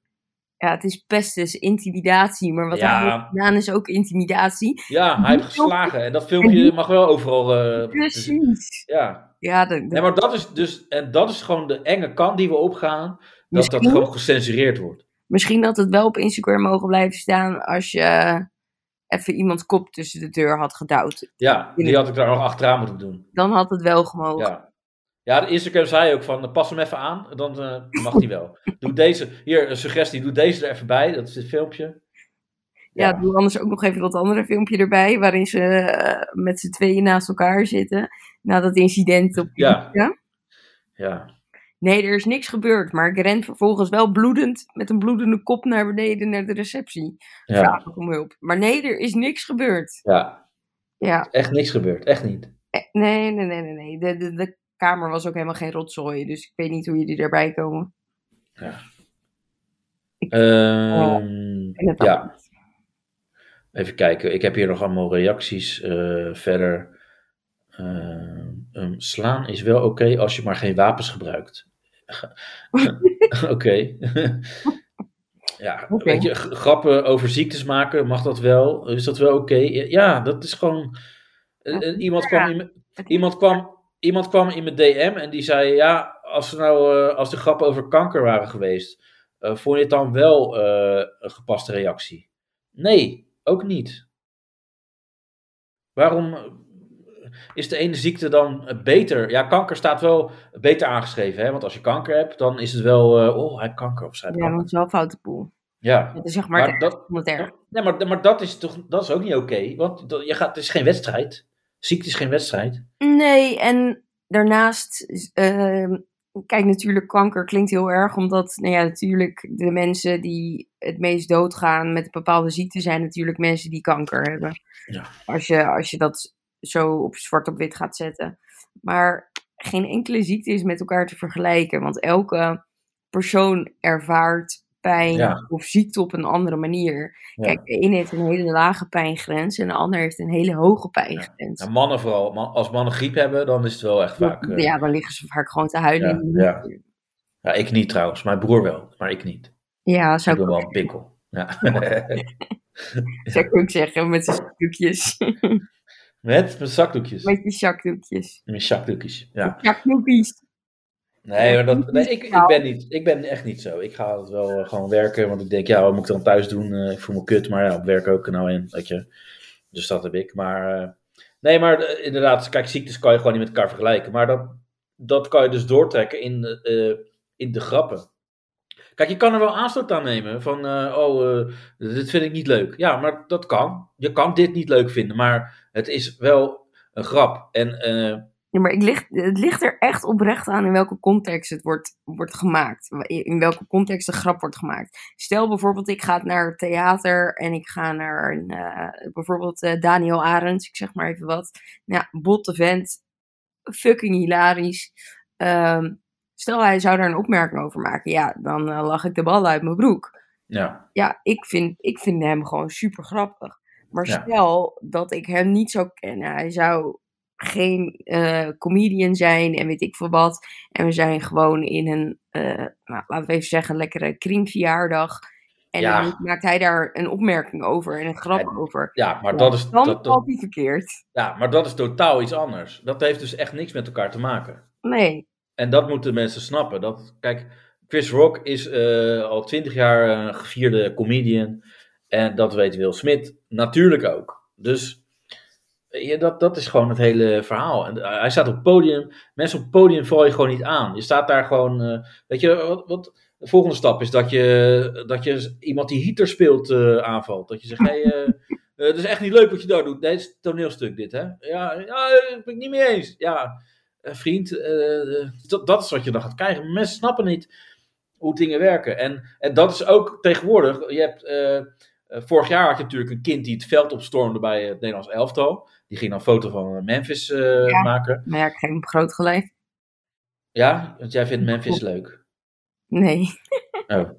Ja, het is pest, dus intimidatie. Maar wat Ja. hij heeft gedaan is ook intimidatie. Ja, hij heeft geslagen en dat filmpje mag wel overal. eh, Precies. ja. Ja, Nee, maar dat is dus, en dat is gewoon de enge kant die we opgaan, dat dat gewoon gecensureerd wordt. misschien dat het wel op Instagram mogen blijven staan als je eh, even iemands kop tussen de deur had gedouwd. Ja, die had ik daar nog achteraan moeten doen. Dan had het wel gemogen. Ja. Ja, de Instagram zei ook van, pas hem even aan, dan eh, mag hij wel. (laughs) Doe deze, hier een suggestie, doe deze er even bij, dat is het filmpje. Ja, doe anders ook nog even dat andere filmpje erbij, waarin ze eh, met z'n tweeën naast elkaar zitten. Na dat incident op Ja. Ja? Ja, Nee, er is niks gebeurd, maar ik ren vervolgens wel bloedend met een bloedende kop naar beneden naar de receptie. ja, Vraag ik om hulp. Maar nee, er is niks gebeurd. ja, Ja, echt niks gebeurd, echt niet. eh, nee, nee, nee, nee. nee. De, de, de kamer was ook helemaal geen rotzooi, dus ik weet niet hoe jullie erbij komen. Ehm, En het ja, even kijken, ik heb hier nog allemaal reacties eh, verder. Ehm, ehm, slaan is wel oké als je maar geen wapens gebruikt. (laughs) Oké. (laughs) ja, weet je, grappen over ziektes maken, mag dat wel? Is dat wel oké? Ja, dat is gewoon. eh, eh, iemand, kwam iemand, kwam, iemand kwam in mijn DM en die zei: Ja, als, er nou, eh, als de grappen over kanker waren geweest, eh, vond je het dan wel eh, een gepaste reactie? Nee, ook niet. Waarom is de ene ziekte dan beter? Ja, kanker staat wel beter aangeschreven. Hè? Want als je kanker hebt, dan is het wel. oh, hij heeft kanker of zij heeft Ja, kanker. dat is wel een foute poel. Ja. Dat is zeg maar, Maar dat-. Nee, maar, maar dat is toch dat is ook niet oké. want dat, je gaat, het is geen wedstrijd. Ziekte is geen wedstrijd. Nee, en daarnaast, ehm, kijk, natuurlijk, kanker klinkt heel erg, omdat, nou ja, natuurlijk, de mensen die het meest doodgaan met een bepaalde ziekte zijn natuurlijk mensen die kanker hebben. Ja. Als, je, als je dat zo op zwart op wit gaat zetten. Maar geen enkele ziekte is met elkaar te vergelijken, want elke persoon ervaart pijn Ja. of ziekte op een andere manier. Ja. Kijk, de ene heeft een hele lage pijngrens en de ander heeft een hele hoge pijngrens. Nou, mannen vooral. Als mannen griep hebben, dan is het wel echt vaak. eh, Ja, dan liggen ze vaak gewoon te huilen. Ja, ja. ik niet trouwens. Mijn broer wel, maar ik niet. ja Ik zou ik, ben wel een pikkel. Ja. (laughs) zou ik ook zeggen, met zijn zakdoekjes. (laughs) Met mijn zakdoekjes. met je zakdoekjes. Mijn zakdoekjes. Ja. Zakdoekjes. Nee, maar dat, nee ik, ik, ben niet, ik ben echt niet zo. Ik ga het wel eh, gewoon werken, want ik denk, ja, wat moet ik dan thuis doen? Eh, ik voel me kut, maar ja, op werk ook nou in, weet je. Dus dat heb ik. Maar, eh, nee, maar inderdaad, kijk, ziektes kan je gewoon niet met elkaar vergelijken. Maar dat, dat kan je dus doortrekken in, in de grappen. Kijk, je kan er wel aanstoot aan nemen van, oh, dit vind ik niet leuk. Ja, maar dat kan. Je kan dit niet leuk vinden, maar het is wel een grap. En Ja, maar ik ligt, het ligt er echt oprecht aan in welke context het wordt, wordt gemaakt. In welke context de grap wordt gemaakt. Stel bijvoorbeeld, ik ga naar theater en ik ga naar een, eh, bijvoorbeeld eh, Daniel Arends, ik zeg maar even wat. Nou, Ja, botte vent, fucking hilarisch. Ehm, stel hij zou daar een opmerking over maken, ja, dan eh, lach ik de bal uit mijn broek. ja, Ja, ik vind, ik vind hem gewoon super grappig. Maar Ja. stel dat ik hem niet zou kennen. Hij zou geen eh, comedian zijn en weet ik veel wat. En we zijn gewoon in een, eh, nou, laten we even zeggen, lekkere kringverjaardag. En Ja. dan maakt hij daar een opmerking over en een grap En- over. ja, maar Ja, dat is... Dan dat, valt hij verkeerd. Ja, maar dat is totaal iets anders. Dat heeft dus echt niks met elkaar te maken. Nee. En dat moeten mensen snappen. Dat, kijk, Chris Rock is eh, al twintig jaar een gevierde comedian. En dat weet Will Smith natuurlijk ook. Dus ja, dat, dat is gewoon het hele verhaal. En, eh, hij staat op het podium. Mensen op het podium val je gewoon niet aan. Je staat daar gewoon. eh, weet je, wat, wat, de volgende stap is dat je, dat je iemand die heater speelt eh, aanvalt. Dat je zegt: het is echt niet leuk wat je daar doet. Nee, het is toneelstuk, dit, hè? Ja, ja eh, ben ik niet mee eens. Ja, vriend, dat, dat is wat je dan gaat krijgen. Mensen snappen niet hoe dingen werken. En, en dat is ook tegenwoordig. Je hebt, vorig jaar had je natuurlijk een kind die het veld opstormde bij het Nederlands elftal. Die ging dan een foto van Memphis eh, Ja. maken. Maar ja, ik geef hem groot gelijk. Ja, want jij vindt Memphis leuk. Nee. Oh. (laughs)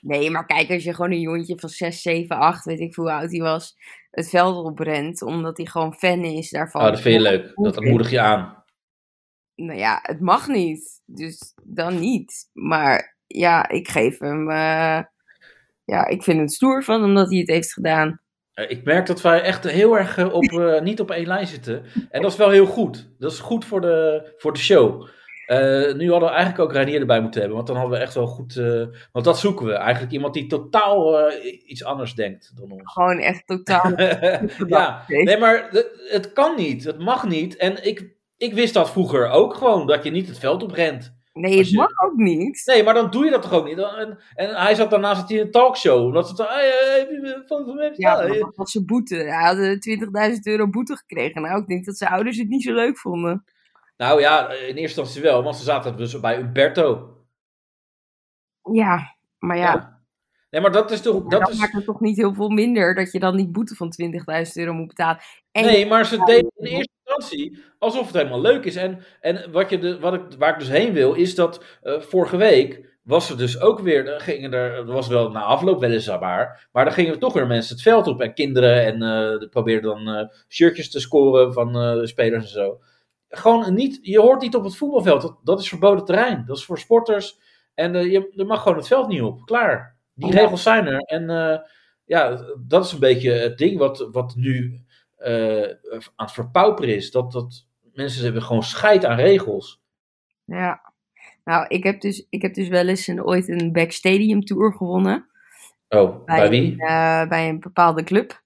Nee, maar kijk, als je gewoon een jongetje van 6, 7, 8, weet ik veel hoe oud hij was, het veld oprent, omdat hij gewoon fan is daarvan. Oh, dat vind je leuk. Dat moedig je aan. Nou ja, het mag niet. Dus dan niet. Maar ja, ik geef hem. eh, ja, ik vind het stoer van hem dat hij het heeft gedaan. Eh, Ik merk dat wij echt heel erg eh, op, (laughs) eh, niet op één lijn zitten. En dat is wel heel goed. Dat is goed voor de, voor de show. Nu hadden we eigenlijk ook Reinier erbij moeten hebben. Want dan hadden we echt wel goed... want dat zoeken we. Eigenlijk iemand die totaal iets anders denkt dan ons. Gewoon echt totaal. (laughs) ja, nee, maar het, het kan niet. Het mag niet. En ik, ik wist dat vroeger ook gewoon. Dat je niet het veld op rent. Nee, het je- mag ook niet. Nee, maar dan doe je dat toch ook niet. En, en hij zat daarna zat hij in een talkshow. Dat ze je een foto van Memphis? Ja, eh, dat was zijn boete. Hij had 20.000 euro boete gekregen. Nou, ik denk dat zijn ouders het niet zo leuk vonden. Nou ja, in eerste instantie wel, want ze zaten dus bij Umberto. Ja, maar ja, Nee, maar dat is toch. dat, is, maakt het toch niet heel veel minder dat je dan die boete van 20.000 euro moet betalen. En nee, maar ze deden in eerste instantie alsof het helemaal leuk is. En, en wat je de, wat ik, waar ik dus heen wil, is dat eh, vorige week was er dus ook weer. Er gingen er, er was wel na afloop weliswaar. Maar dan gingen toch weer mensen het veld op. En kinderen. En eh probeerden dan eh, shirtjes te scoren van de spelers en zo. Gewoon niet. Je hoort niet op het voetbalveld. Dat, dat is verboden terrein. Dat is voor sporters. En je, je mag gewoon het veld niet op. Klaar. Die Ja. regels zijn er. En eh, ja, dat is een beetje het ding wat, wat nu eh, aan het verpauperen is. Dat, dat mensen hebben gewoon scheid aan regels. Ja. Nou, ik heb dus, ik heb dus wel eens een, ooit een backstadium tour gewonnen. Oh, bij, wie? Een, eh, bij een bepaalde club.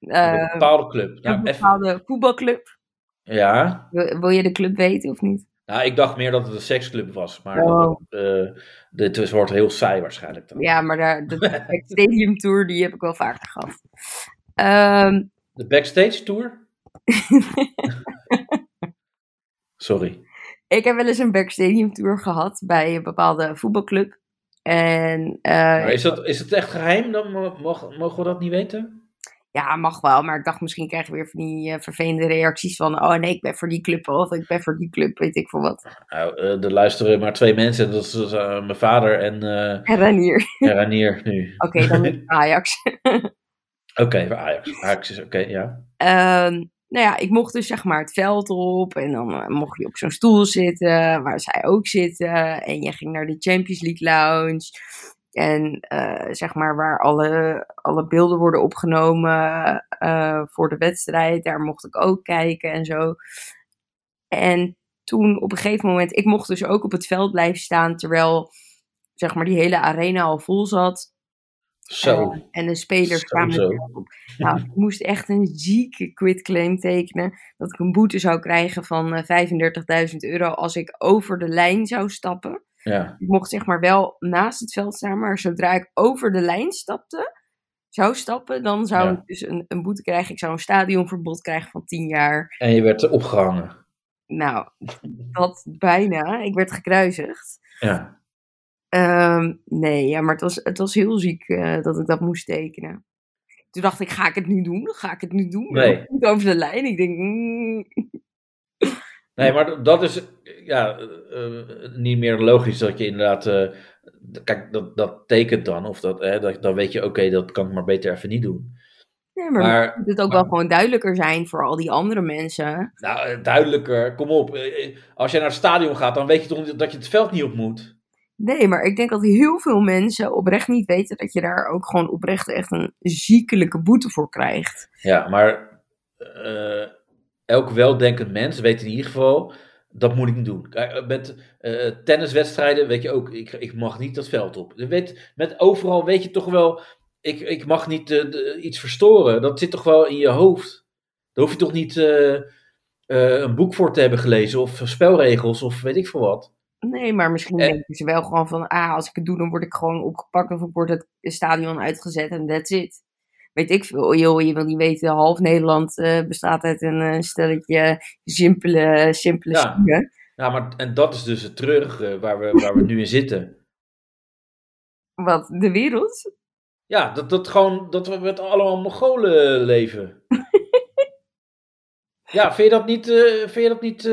Een bepaalde club. een Nou, even, bepaalde voetbalclub. ja, Wil, wil je de club weten of niet? Nou, ik dacht meer dat het een seksclub was. Maar Oh. eh, dit is- wordt heel saai waarschijnlijk dan. Ja, maar daar, de, (laughs) de Stadium Tour die heb ik wel vaker gehad. Ehm, De backstage tour? (laughs) Sorry. ik heb wel eens een backstadium tour gehad bij een bepaalde voetbalclub. En eh, Maar is, dat, is het echt geheim? Dan mo- mogen, mogen we dat niet weten? Ja, mag wel. Maar ik dacht misschien krijg je weer van die eh, vervelende reacties van... Oh nee, ik ben voor die club of ik ben voor die club, weet ik veel wat. Nou, eh, er luisteren maar twee mensen. Dat is eh, mijn vader en, En Ranier. en Ranier nu. (laughs) Oké, dan Ajax. (laughs) Oké, voor Ajax. Ajax is oké, ja. Ehm, nou ja, ik mocht dus zeg maar het veld op en dan mocht je op zo'n stoel zitten, waar zij ook zitten. En je ging naar de Champions League Lounge. En eh, zeg maar waar alle, alle beelden worden opgenomen eh, voor de wedstrijd, daar mocht ik ook kijken en zo. En toen op een gegeven moment, ik mocht dus ook op het veld blijven staan terwijl zeg maar die hele arena al vol zat. Zo. Eh, en de spelers Zo, kwamen zo. erop. Nou, ik moest echt een zieke quitclaim tekenen. Dat ik een boete zou krijgen van eh 35.000 euro als ik over de lijn zou stappen. Ja. Ik mocht zeg maar wel naast het veld staan, maar zodra ik over de lijn stapte, zou stappen, dan zou Ja. ik dus een, een boete krijgen. Ik zou een stadionverbod krijgen van 10 jaar. En je werd opgehangen. Nou, dat bijna. Ik werd gekruisigd. Ja. Ehm, nee, ja, maar het was, het was heel ziek eh, dat ik dat moest tekenen. Toen dacht ik, ga ik het nu doen? Ga ik het nu doen? Nee. Niet over de lijn. Ik denk, mm, Nee, maar dat is ja, eh, eh, niet meer logisch dat je inderdaad. eh, kijk, dat, dat tekent dan. Of dat, hè, dat, dan weet je, oké, dat kan ik maar beter even niet doen. nee, maar, Maar- moet het ook maar- wel gewoon duidelijker zijn voor al die andere mensen. Nou, duidelijker, kom op. Als je naar het stadion gaat, dan weet je toch dat je het veld niet op moet. Nee, maar ik denk dat heel veel mensen oprecht niet weten dat je daar ook gewoon oprecht echt een ziekelijke boete voor krijgt. Ja, maar eh, elk weldenkend mens weet in ieder geval, dat moet ik niet doen. Kijk, eh, met eh, tenniswedstrijden weet je ook, ik, ik mag niet dat veld op. Je weet, met overal weet je toch wel, ik, ik mag niet eh, de- iets verstoren. Dat zit toch wel in je hoofd. Daar hoef je toch niet een boek voor te hebben gelezen of spelregels of weet ik veel wat. Nee, maar misschien Eh. denken ze wel gewoon van, ah, als ik het doe, dan word ik gewoon opgepakt of ik word het stadion uitgezet en that's it. Weet ik veel, joh, je wil niet weten, half Nederland eh, bestaat uit een eh, stelletje simpele, simpele Ja. Ja, maar en dat is dus het treurige waar we, waar we nu in zitten. Wat, de wereld? Ja, dat, dat gewoon, dat we met allemaal Mongolen leven. (laughs) ja, vind je dat niet, eh, vind je dat niet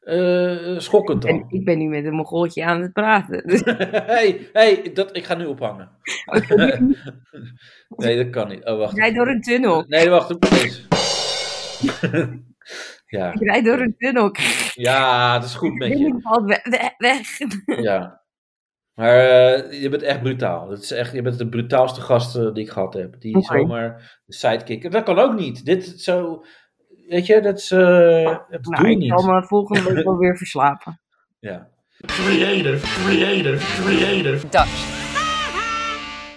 eh, eh, schokkend En dan? ik ben nu met een mongooltje aan het praten. (laughs) Dus, hey, hey, dat, ik ga nu ophangen. (laughs) nee, dat kan niet. Oh, wacht. rijd door een tunnel. Nee, wacht. Eens. (laughs) ja. Ik rijd door een tunnel. ja, dat is goed met je. Valt weg. Ja. Maar eh, je bent echt brutaal. Dat is echt, je bent de brutaalste gast die ik gehad heb. Die Oké. zomaar de sidekick. Dat kan ook niet. Dit zo. Weet je, dat, is, eh, dat Nou, doe je ik zal niet. me volgende week wel weer verslapen. (laughs) Ja. Creative, creative, creative.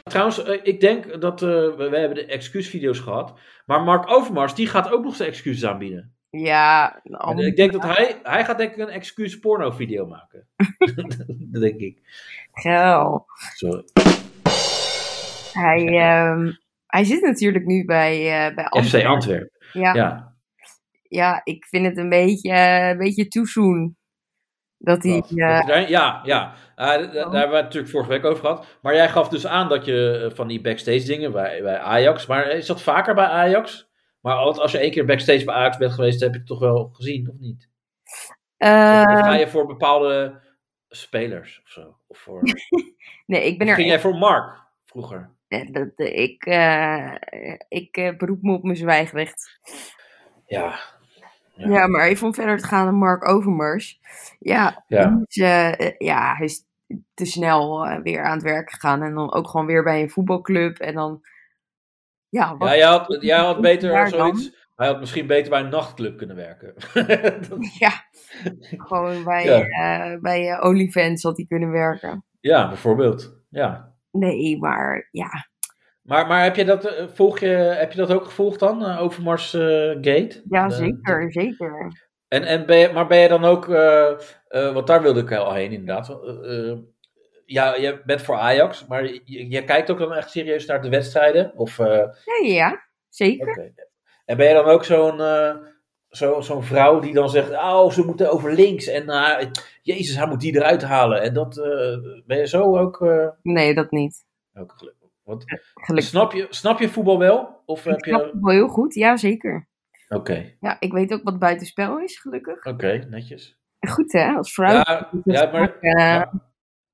Trouwens, eh, ik denk dat eh, we, we hebben de excuusvideo's gehad. Maar Mark Overmars, die gaat ook nog zijn excuses aanbieden. Ja, ik denk dat hij, hij gaat denk ik een excuus porno video maken. (laughs) (laughs) dat denk ik. geil. Sorry. Hij, ehm, hij zit natuurlijk nu bij, eh bij FC Antwerpen. Antwerpen. Ja, ja. Ja. ik vind het een beetje, eh, een beetje too soon. Dat hij, eh, ja, ja. D- daar Oh. hebben we het natuurlijk vorige week over gehad. Maar jij gaf dus aan dat je eh, van die backstage dingen bij, bij Ajax. Maar is dat vaker bij Ajax? Maar altijd als je één keer backstage bij Ajax bent geweest, heb je het toch wel gezien, of niet? Of, eh, of ga je voor bepaalde spelers of zo? Of voor, (laughs) nee, ik ben er ging jij voor Mark vroeger? Nee, dat, eh, ik, eh, ik eh, beroep me op mijn zwijgrecht. Ja. Ja. Ja. maar even om verder te gaan naar Mark Overmars. Ja, Ja. eh, ja hij is te snel eh, weer aan het werk gegaan. En dan ook gewoon weer bij een voetbalclub. En dan, ja, wat, Ja, jij had, jij had beter dan? zoiets. Hij had misschien beter bij een nachtclub kunnen werken. (laughs) Dat- ja gewoon bij, Ja. eh, bij OnlyFans had hij kunnen werken. ja, bijvoorbeeld. Ja. Nee, maar ja, Maar, maar heb, je dat, eh, volg je, heb je dat ook gevolgd dan, eh, Overmars eh, Gate? ja De- zeker, zeker. En, en ben je, maar ben je dan ook, want daar wilde ik al heen inderdaad. Ja, je bent voor Ajax, maar je, je kijkt ook dan echt serieus naar de wedstrijden? Of, Ja, ja, zeker. En ben je dan ook zo'n zo, zo'n vrouw die dan zegt, oh, ze moeten over links en eh, jezus, hij moet die eruit halen. En dat, ben je zo ook, Nee, dat niet. ook gelukkig? Want, snap, je, snap je voetbal wel? Of heb Ik snap je... wel heel goed, ja zeker. Oké, Ja, ik weet ook wat buitenspel is, gelukkig. oké, netjes. Goed hè, als vrouw. Ja, ja, maar, maar,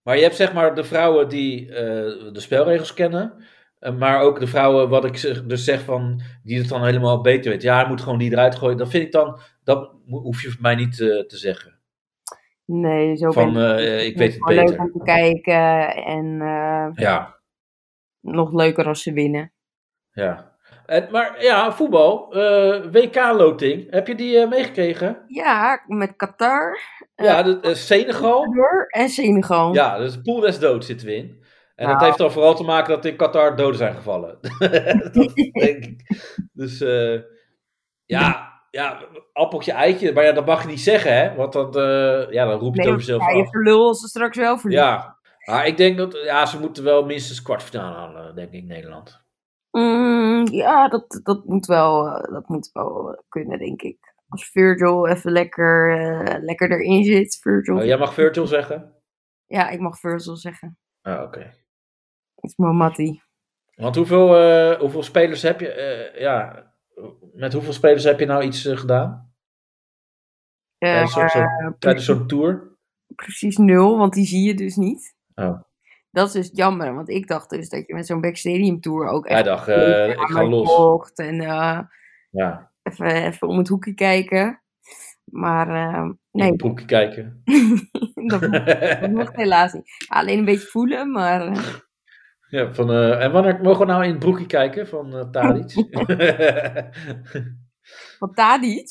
maar je hebt zeg maar de vrouwen die eh, de spelregels kennen. eh, maar ook de vrouwen, wat ik zeg- dus zeg van, die het dan helemaal beter weten. Ja, hij moet gewoon die eruit gooien. Dat vind ik dan, dat hoef je voor mij niet eh, te zeggen. nee, zo Van, ben eh, ik weet het gewoon leuk beter. om te kijken en Ja, nog leuker als ze winnen. ja. En, maar ja, voetbal, eh, WK-loting, heb je die eh, meegekregen? Ja, met Qatar, ja, de, eh, Senegal. Ecuador en Senegal. Ja, dus pool des dood zitten we in. En dat Nou. heeft dan vooral te maken dat in Qatar doden zijn gevallen. (laughs) dat denk ik. Dus eh, ja, ja, appeltje eitje. Maar ja, dat mag je niet zeggen, hè? Want dan, eh, ja, dan roep je Nee, het over jezelf ja, je verlul als ze straks wel verliezen. Ja, maar ik denk dat ja, ze moeten wel minstens kwartfinale halen, denk ik, Nederland. Mm, ja, dat, dat, moet wel, eh, dat moet wel kunnen, denk ik. Als Virgil even lekker, eh, lekker erin zit. Virgil. Oh, jij mag Virgil zeggen? Ja, ik mag Virgil zeggen. Ah, oké. Dat is mijn mattie. Want hoeveel, eh, hoeveel spelers heb je, ja, met hoeveel spelers heb je nou iets gedaan? Tijdens zo'n tour? precies nul, want die zie je dus niet. Oh. Dat is dus jammer, want ik dacht dus dat je met zo'n Backstadium Tour ook echt dacht, eh, ik ga los. en eh, Ja, even, even om het hoekje kijken. Maar eh, in nee, het broekje kijken. (laughs) dat, mocht, dat mocht helaas niet. Alleen een beetje voelen, maar (laughs) Ja, van, en wanneer mogen we nou in het broekje kijken van uh, Tadic? (laughs) van Tadic.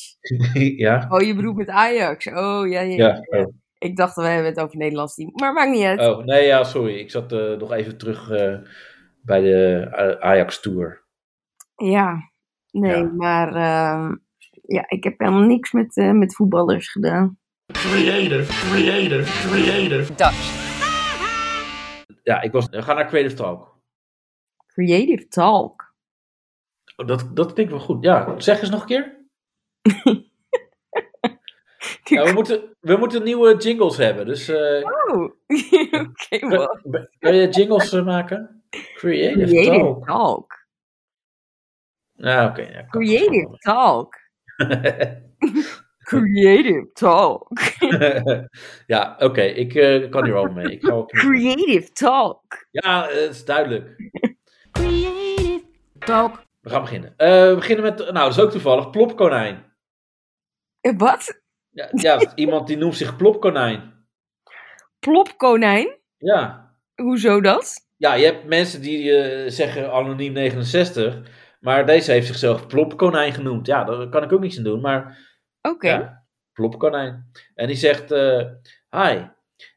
ja, Oh, je bedoelt met Ajax. Oh, ja, ja. ja. Oh. Ik dacht, we hebben het over het Nederlands team. Maar maakt niet uit. oh, nee, ja, sorry. Ik zat eh, nog even terug eh, bij de Ajax Tour. Ja, nee, Ja. maar ehm, ja, ik heb helemaal niks met, eh, met voetballers gedaan. Creative, creative, creative. Dutch. Ja, ik was, ga naar Creative Talk. Creative Talk. Oh, dat, dat klinkt wel goed. Ja, zeg eens nog een keer. (laughs) Ja, we, moeten, we moeten nieuwe jingles hebben. Dus eh, Oh, (laughs) oké, kan je jingles eh, maken? Creative, Creative Talk. Talk. Ja, oké. ja, (laughs) Creative Talk. Creative (laughs) Talk. ja, oké. ik eh, kan hier wel mee. Ik ga knippen. Creative Talk. Ja, het is duidelijk. Creative Talk. We gaan beginnen. We beginnen met, nou, dat is ook toevallig, Plopkonijn. Wat? Ja, ja, iemand die noemt zich Plopkonijn. Plopkonijn? Ja. Hoezo dat? Ja, je hebt mensen die eh, zeggen anoniem 69, maar deze heeft zichzelf Plopkonijn genoemd. Ja, daar kan ik ook niets aan doen, maar Oké. ja, Plopkonijn. En die zegt, eh, hi,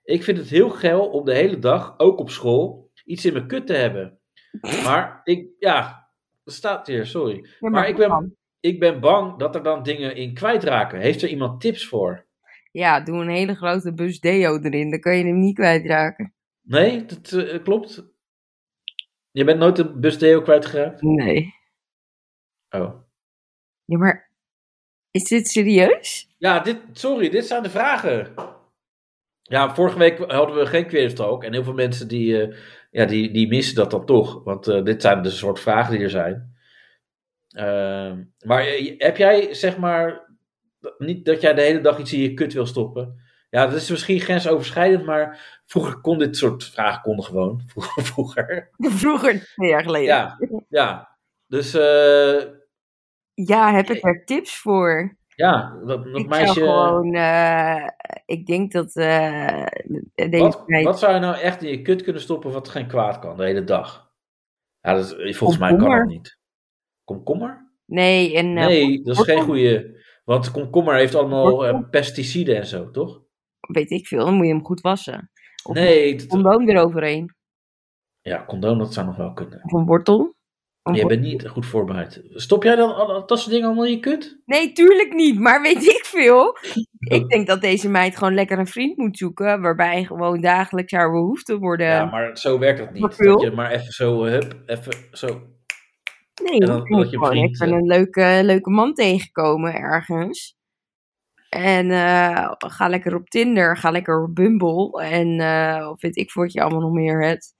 ik vind het heel geil om de hele dag, ook op school, iets in mijn kut te hebben. (laughs) Maar ik, ja, dat staat hier, sorry. Ja, Maar ik ben? Ik ben bang dat er dan dingen in kwijtraken. Heeft er iemand tips voor? Ja, doe een hele grote bus deo erin. Dan kan je hem niet kwijtraken. Nee, dat eh, klopt. Je bent nooit een busdeo kwijtgeraakt? Nee. Oh. Ja, maar is dit serieus? Ja, dit, sorry, dit zijn de vragen. Ja, vorige week hadden we geen Creative Talk. En heel veel mensen die, eh, ja, die, die missen dat dan toch. Want eh, dit zijn de soort vragen die er zijn. Ehm, maar eh, heb jij, zeg maar, niet dat jij de hele dag iets in je kut wil stoppen? Ja, dat is misschien grensoverschrijdend, maar vroeger kon dit soort vragen konden gewoon. (laughs) Vroeger. vroeger. Twee jaar geleden. Ja, ja. Dus eh, Ja, heb ik daar tips voor? ja, dat, dat ik meisje... zou gewoon, eh, ik denk dat eh, deze Wat, tijd... wat zou je nou echt in je kut kunnen stoppen wat geen kwaad kan de hele dag? Ja, dat, is- volgens mij kan dat niet. Komkommer? Nee, en eh, Nee, dat is geen goede. Want komkommer heeft allemaal eh, pesticiden en zo, toch? weet ik veel, dan moet je hem goed wassen. Of Nee, een dat- condoom eroverheen. ja, condoom, dat zou nog wel kunnen. Of een wortel. Je bent niet goed voorbereid. Stop jij dan al- dat soort dingen allemaal in je kut? Nee, tuurlijk niet, maar weet ik veel. (laughs) Ik denk dat deze meid gewoon lekker een vriend moet zoeken, waarbij gewoon dagelijks haar behoeften worden... Ja, maar zo werkt het niet. Dat je maar even zo, hup, even zo. Nee, En dan je moet word je gewoon vriend, even eh. een leuke, leuke man tegenkomen ergens. En eh, ga lekker op Tinder, ga lekker op Bumble. En eh, of weet ik wat je allemaal nog meer hebt.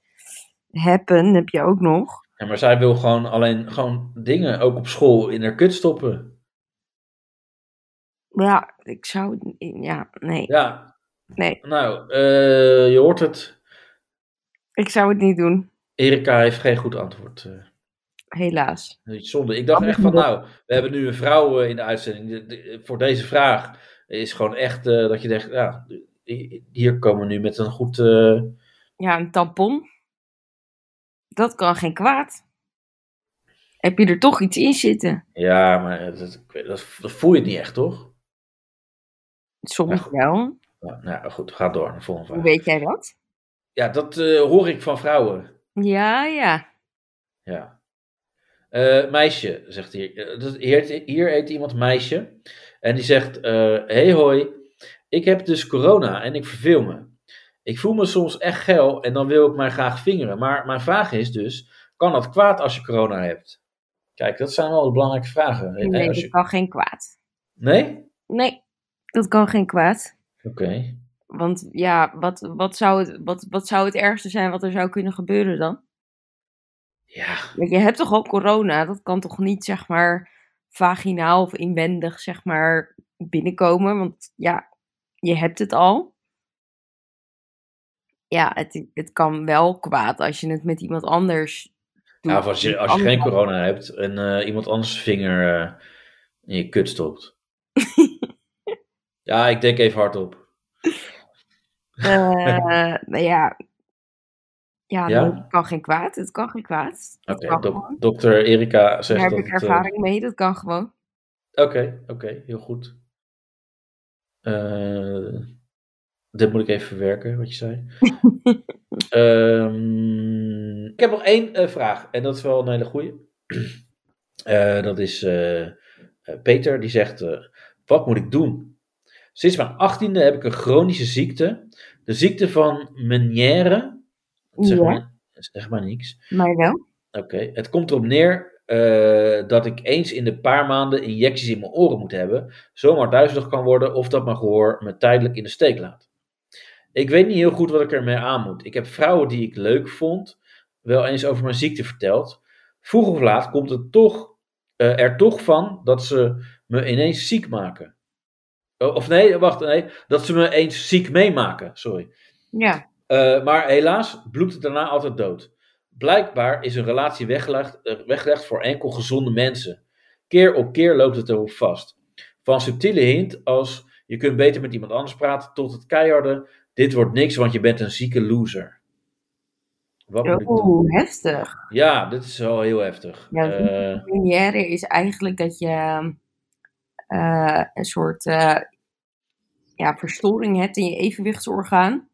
Happen heb je ook nog. Ja, maar zij wil gewoon alleen gewoon dingen, ook op school, in haar kut stoppen. Ja, ik zou... het- Ja, nee. Ja, Nee, nou, eh, je hoort het. ik zou het niet doen. Erika heeft geen goed antwoord. Helaas. Zonde. Ik dacht echt van, nou, we hebben nu een vrouw eh, in de uitzending. De- de- voor deze vraag is gewoon echt eh, dat je denkt, ja, hier komen we nu met een goed... eh, Ja, een tampon. Dat kan geen kwaad. Heb je er toch iets in zitten? ja, maar dat, dat, voel je niet echt, toch? Soms wel. Nou, nou goed, ga door naar de volgende Hoe vraag. weet jij dat? Ja, dat hoor ik van vrouwen. Ja, ja. Ja. Eh, meisje, zegt hier. Eh, Hier, hier heet iemand meisje. En die zegt: eh, Hey hoi, ik heb dus corona en ik verveel me. Ik voel me soms echt geil en dan wil ik mij graag vingeren. Maar mijn vraag is dus: kan dat kwaad als je corona hebt? Kijk, dat zijn wel de belangrijke vragen. Nee, dat kan geen kwaad. nee? Nee, dat kan geen kwaad. Oké. Want ja, wat, wat, zou het, wat, wat zou het ergste zijn wat er zou kunnen gebeuren dan? Ja, je hebt toch ook corona? Dat kan toch niet, zeg maar, vaginaal of inwendig, zeg maar, binnenkomen? Want ja, je hebt het al. Ja, het, het kan wel kwaad als je het met iemand anders doet. ja of als je, als je geen corona hebt en eh, iemand anders vinger eh, in je kut stopt. (laughs) ja, ik denk even hardop. Eh, nou ja. Ja, het kan geen kwaad. Het kan geen kwaad. Oké, gewoon. dokter Erika zegt Daar heb dat ik het, eh, ervaring mee. Dat kan gewoon. Oké, oké, heel goed. Eh, dit moet ik even verwerken, wat je zei. (laughs) Ehm, ik heb nog één eh, vraag, en dat is wel een hele goeie. (clears throat) Eh, dat is Peter, die zegt, wat moet ik doen? Sinds mijn achttiende heb ik een chronische ziekte. De ziekte van Meniere. Zeg, Ja. maar, zeg maar niks. Maar wel. Oké, het komt erop neer eh, dat ik eens in de paar maanden injecties in mijn oren moet hebben, zomaar duizelig kan worden of dat mijn gehoor me tijdelijk in de steek laat. Ik weet niet heel goed wat ik ermee aan moet. Ik heb vrouwen die ik leuk vond wel eens over mijn ziekte verteld. Vroeg of laat komt het toch, eh, er toch van dat ze me ineens ziek maken. Oh, Of nee, wacht, nee, dat ze me eens ziek meemaken, sorry. Ja. Eh, maar helaas bloedt het daarna altijd dood. Blijkbaar is een relatie weggelegd, eh, weggelegd voor enkel gezonde mensen. Keer op keer loopt het erop vast. Van subtiele hint als je kunt beter met iemand anders praten, tot het keiharde, dit wordt niks, want je bent een zieke loser. Wat moet ik doen? Oeh, heftig. Ja, dit is wel heel heftig. Ja, Eh, Meniere is eigenlijk dat je eh, een soort eh, ja, verstoring hebt in je evenwichtsorgaan.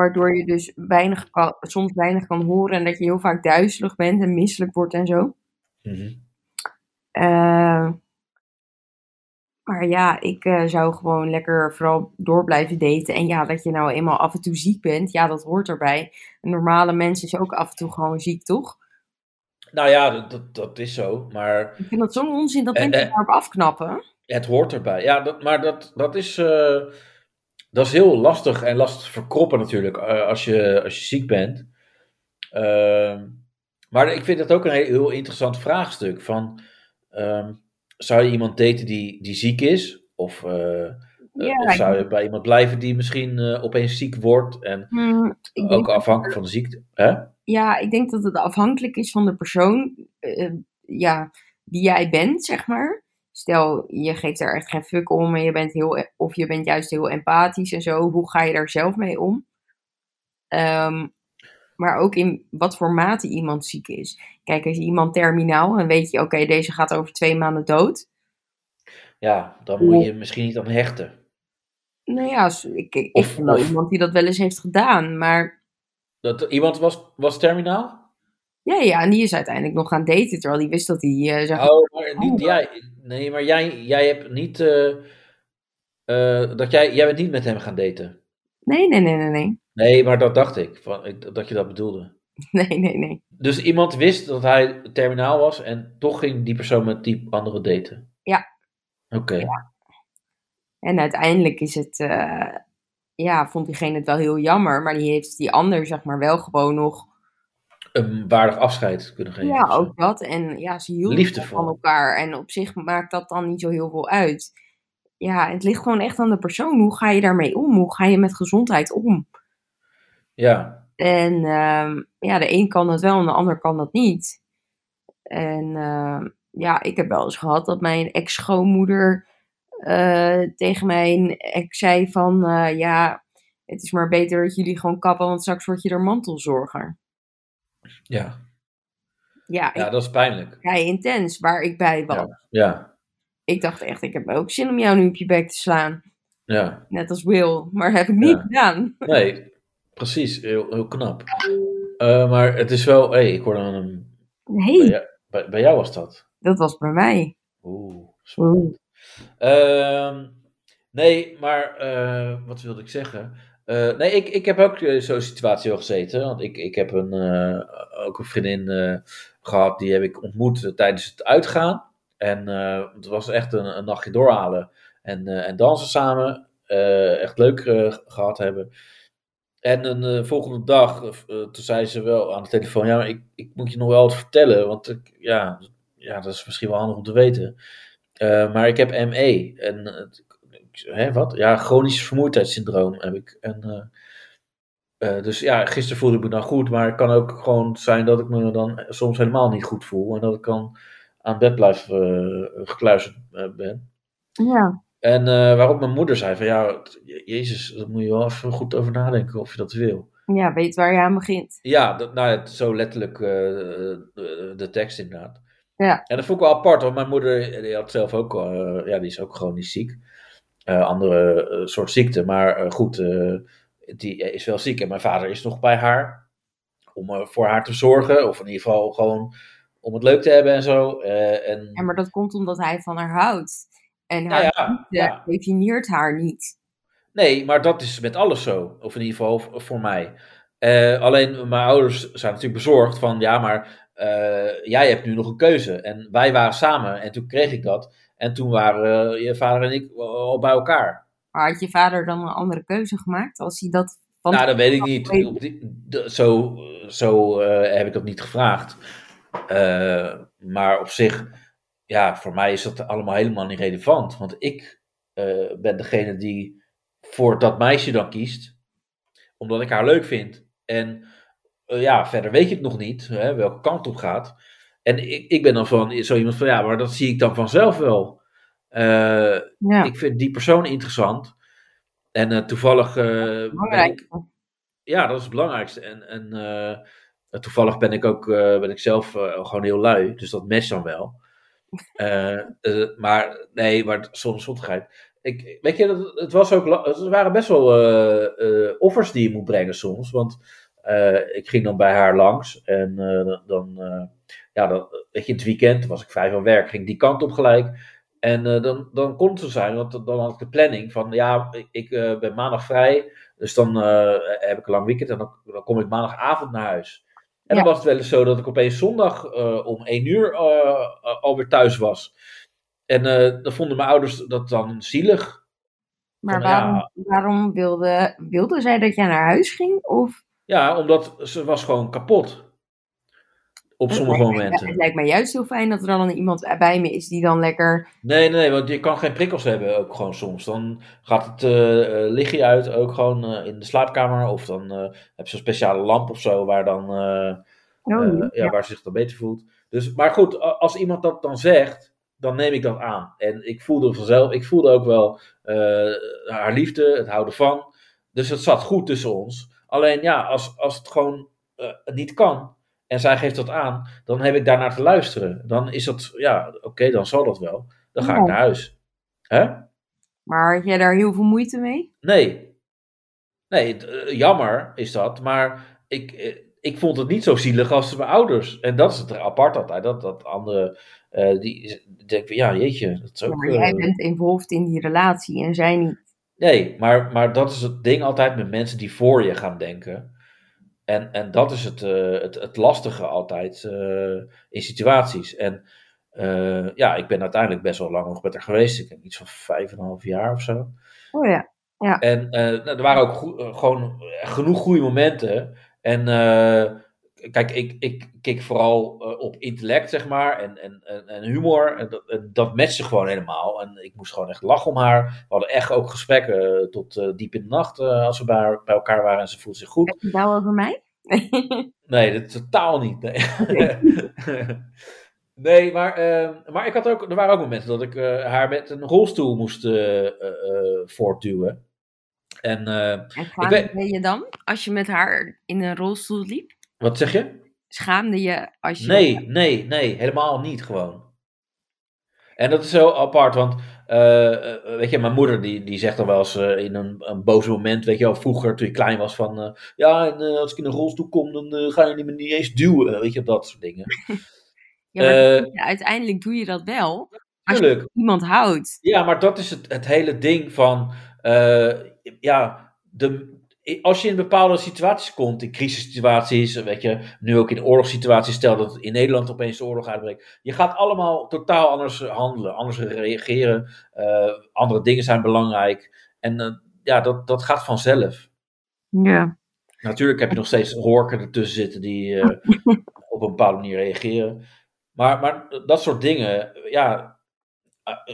Waardoor je dus weinig kan, soms weinig kan horen en dat je heel vaak duizelig bent en misselijk wordt en zo. mhm. Eh, maar ja, ik eh, zou gewoon lekker vooral door blijven daten. En ja, dat je nou eenmaal af en toe ziek bent, ja, dat hoort erbij. Een normale mens is ook af en toe gewoon ziek, toch? Nou ja, dat, dat, dat is zo, maar Ik vind dat zo'n onzin dat mensen eh. daarop afknappen. Het hoort erbij. Ja, dat, maar dat, dat, is, dat is heel lastig en lastig te verkroppen natuurlijk eh, als, je, als je ziek bent. Ehm, maar ik vind dat ook een heel, heel interessant vraagstuk. Van, ehm, zou je iemand daten die, die ziek is? Of, eh, eh, Ja, of ik- zou je bij iemand blijven die misschien opeens ziek wordt? En Hmm, ook afhankelijk van de ziekte. Hè? Ja, ik denk dat het afhankelijk is van de persoon ja, die jij bent, zeg maar. Stel, je geeft er echt geen fuck om en je bent heel, of je bent juist heel empathisch en zo. Hoe ga je daar zelf mee om? Ehm, maar ook in wat voor mate iemand ziek is. Kijk, is iemand terminaal en weet je, oké, deze gaat over twee maanden dood. Ja, dan moet je misschien niet aan hechten. Nou ja, ik, ik, of- iemand die dat wel eens heeft gedaan, maar Dat, iemand was, was terminaal? Ja, ja, en die is uiteindelijk nog gaan daten, terwijl die wist dat hij... eh, Oh, maar niet jij. Nee, maar jij, jij hebt niet. eh, eh, dat jij, jij bent niet met hem gaan daten. Nee, nee, nee, nee, nee. Nee, maar dat dacht ik. Van, dat je dat bedoelde. (laughs) Nee, nee, nee. Dus iemand wist dat hij terminaal was en toch ging die persoon met die andere daten. Ja. Oké. En uiteindelijk is het... ja, vond diegene het wel heel jammer, maar die heeft die ander, zeg maar, wel gewoon nog... Een waardig afscheid kunnen geven. Ja, ook dat. En ja, ze hielden van elkaar. En op zich maakt dat dan niet zo heel veel uit. Ja, het ligt gewoon echt aan de persoon. Hoe ga je daarmee om? Hoe ga je met gezondheid om? Ja. En ehm, ja, de een kan dat wel en de ander kan dat niet. En ehm, ja, ik heb wel eens gehad dat mijn ex-schoonmoeder eh, tegen mijn ex zei van... eh, ja, het is maar beter dat jullie gewoon kappen, want straks word je er mantelzorger. Ja. Ja, ja, ik, dat is pijnlijk. vrij intens waar ik bij was. Ja. Ja. Ik dacht echt, ik heb ook zin om jou nu op je bek te slaan. ja. Net als Will, maar heb ik niet Ja. gedaan. (laughs) Nee, precies. Heel, heel knap. Eh, maar het is wel... Hey, ik hoorde een... Bij, Nee, jou- bij, bij jou was dat. dat was bij mij. Oeh, spannend. Ehm, nee, maar eh, wat wilde ik zeggen? Eh, nee, ik, ik heb ook eh, zo'n situatie al gezeten. Want ik, ik heb een, eh, ook een vriendin eh, gehad, die heb ik ontmoet tijdens het uitgaan. En het was echt een, nachtje doorhalen en, en dansen samen. Echt leuk eh, gehad hebben. En een volgende dag, toen zei ze wel aan de telefoon: Ja, maar ik, ik moet je nog wel wat vertellen. Want ik, ja, ja, dat is misschien wel handig om te weten. Maar ik heb ME. En, hè, wat? Ja, chronisch vermoeidheidssyndroom heb ik. En, eh, eh, dus ja, gisteren voelde ik me dan goed. Maar het kan ook gewoon zijn dat ik me dan soms helemaal niet goed voel. En dat ik dan aan bed blijf eh, gekluisterd ben. Ja. En waarop mijn moeder zei van ja, jezus, daar moet je wel even goed over nadenken of je dat wil. ja, weet waar je aan begint. Ja, dat, nou, ja, zo letterlijk de, de tekst inderdaad. Ja. En dat vond ik wel apart, want mijn moeder die had zelf ook, ja, die is ook chronisch ziek. Eh, andere eh, soort ziekte, maar eh, goed, die is wel ziek. En mijn vader is nog bij haar om voor haar te zorgen, of in ieder geval gewoon om het leuk te hebben en zo. En, Ja, maar dat komt omdat hij van haar houdt. En Nou haar ja, liefde ja. definieert haar niet. Nee, maar dat is met alles zo. Of in ieder geval voor mij. Alleen mijn ouders zijn natuurlijk bezorgd van ja, maar jij hebt nu nog een keuze. En wij waren samen en toen kreeg ik dat. En toen waren eh, je vader en ik al bij elkaar. Maar had je vader dan een andere keuze gemaakt als hij dat van nou, dat weet ik niet. weet- zo zo eh, heb ik dat niet gevraagd. Eh, maar op zich, ja, voor mij is dat allemaal helemaal niet relevant. Want ik ben degene die voor dat meisje dan kiest. Omdat ik haar leuk vind. En ja, verder weet je het nog niet, hè, welke kant op gaat. En ik, ik ben dan van zo iemand van, ja, maar dat zie ik dan vanzelf wel. Eh, ja, Ik vind die persoon interessant. En eh, toevallig eh, ben ik ja, dat is het belangrijkste. En, en toevallig ben ik ook ben ik zelf gewoon heel lui, dus dat matcht dan wel. (laughs) Eh, maar nee, maar soms. Ik, weet je, het, was ook, het waren best wel offers die je moet brengen soms. Want eh, ik ging dan bij haar langs en eh, dan, eh, ja, dan, weet je, het weekend was ik vijf aan werk, ging die kant op gelijk. En dan, dan kon het zo zijn, want dan had ik de planning van, ja, ik, ben maandag vrij, dus dan heb ik een lang weekend en dan, dan kom ik maandagavond naar huis. En dan was het wel eens zo dat ik opeens zondag om één uur alweer thuis was. En dan vonden mijn ouders dat dan zielig. Maar van, ja. waarom, waarom wilde, wilde zij dat jij naar huis ging? Of Ja, omdat ze was gewoon kapot. Op sommige lijkt- momenten. Het lijkt mij juist heel fijn dat er dan iemand bij me is die dan lekker... Nee, nee, nee, want je kan geen prikkels hebben ook gewoon soms. Dan gaat het eh, lichtje uit, ook gewoon eh, in de slaapkamer. Of dan heb je zo'n speciale lamp of zo, waar, dan, Oh, ja. ja, waar ze zich dan beter voelt. Dus, maar goed, als iemand dat dan zegt, dan neem ik dat aan. En ik voelde vanzelf, ik voelde ook wel haar liefde, het houden van. Dus het zat goed tussen ons. Alleen ja, als, als het gewoon eh, niet kan en zij geeft dat aan, dan heb ik daarnaar te luisteren. Dan is dat, ja, oké, dan zal dat wel. Dan ga Ja. ik naar huis. Hè? Maar had jij daar heel veel moeite mee? Nee. Nee, het, eh, jammer is dat, maar ik, eh, ik vond het niet zo zielig als mijn ouders. En dat is het apart altijd. Dat, dat andere, uh, die denken, ja jeetje. Dat is ook, maar jij bent involved in die relatie en zij niet. Nee, maar, maar dat is het ding altijd met mensen die voor je gaan denken. En, en dat is het, uh, het, het lastige altijd uh, in situaties. En uh, ja, ik ben uiteindelijk best wel lang nog met haar geweest. Ik denk iets van vijf en een half jaar of zo. Oh ja. ja. En nou, er waren ook gewoon genoeg goede momenten. En kijk, ik, ik kik vooral op intellect, zeg maar, en, en, en humor. En dat, en dat matchte gewoon helemaal. En ik moest gewoon echt lachen om haar. We hadden echt ook gesprekken tot diep in de nacht als we bij, bij, elkaar waren en ze voelde zich goed. Heb je nou over mij? (laughs) nee, dat totaal niet. Nee, (laughs) nee maar, maar ik had ook, er waren ook momenten dat ik haar met een rolstoel moest voortduwen. En, en ik ben je dan als je met haar in een rolstoel liep? Wat zeg je? Schaamde je als je. Nee, nee, nee, helemaal niet gewoon. En dat is zo apart, want uh, weet je, mijn moeder die, die zegt dan wel eens uh, in een, een boos moment, weet je wel, vroeger toen je klein was van, uh, ja, en als ik in een rolstoel kom, dan ga je me niet eens duwen, weet je, dat soort dingen. (laughs) ja, maar ja, uiteindelijk doe je dat wel, als je iemand houdt. Ja, maar dat is het, het hele ding van, ja, de, als je in bepaalde situaties komt, in crisissituaties, weet je, nu ook in oorlogssituaties, stel dat in Nederland opeens de oorlog uitbreekt, je gaat allemaal totaal anders handelen, anders reageren, uh, andere dingen zijn belangrijk. En uh, ja, dat, dat gaat vanzelf. Ja. Natuurlijk heb je nog steeds horken ertussen zitten die uh, (laughs) op een bepaalde manier reageren. Maar, maar dat soort dingen, ja,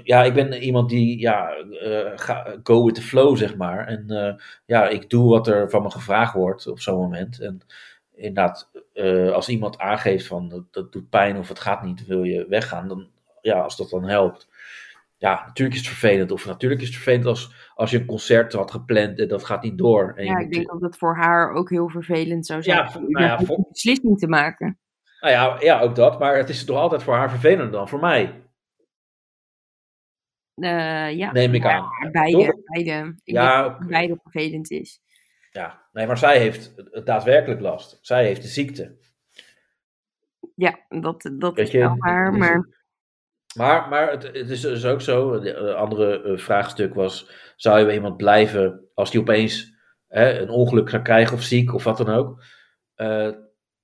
ja, ik ben iemand die, ja, uh, ga, go with the flow, zeg maar. En uh, ja, ik doe wat er van me gevraagd wordt op zo'n moment. En inderdaad, uh, als iemand aangeeft van dat, dat, doet pijn of het gaat niet, wil je weggaan, dan, ja, als dat dan helpt. Ja, natuurlijk is het vervelend. Of natuurlijk is het vervelend als, als je een concert had gepland en dat gaat niet door. En ja, ik denk dat het voor haar ook heel vervelend zou zijn ja, om nou ja, voor... een beslissing te maken. Nou ja, ja, ook dat. Maar het is toch altijd voor haar vervelender dan voor mij. Uh, ja, Neem ik aan. beide, beide. Ik ja, beide vervelend is. Ja, nee, maar zij heeft daadwerkelijk last. Zij heeft de ziekte. Ja, dat, dat is wel waar, maar... Maar, maar het, het is dus ook zo, een andere uh, vraagstuk was, zou je bij iemand blijven als die opeens hè, een ongeluk zou krijgen of ziek of wat dan ook. Uh,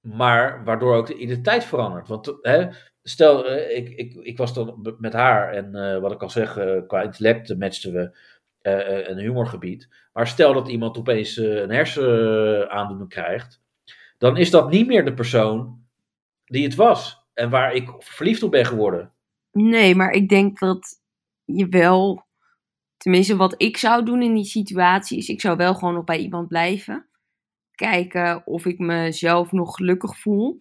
maar waardoor ook de identiteit verandert. Want hè, stel, uh, ik, ik, ik was dan met haar en uh, wat ik al zeg, uh, qua intellect matchten we een humorgebied. Maar stel dat iemand opeens een hersenaandoening krijgt, dan is dat niet meer de persoon die het was en waar ik verliefd op ben geworden. Nee, maar ik denk dat je wel, tenminste wat ik zou doen in die situatie, is ik zou wel gewoon nog bij iemand blijven. Kijken of ik mezelf nog gelukkig voel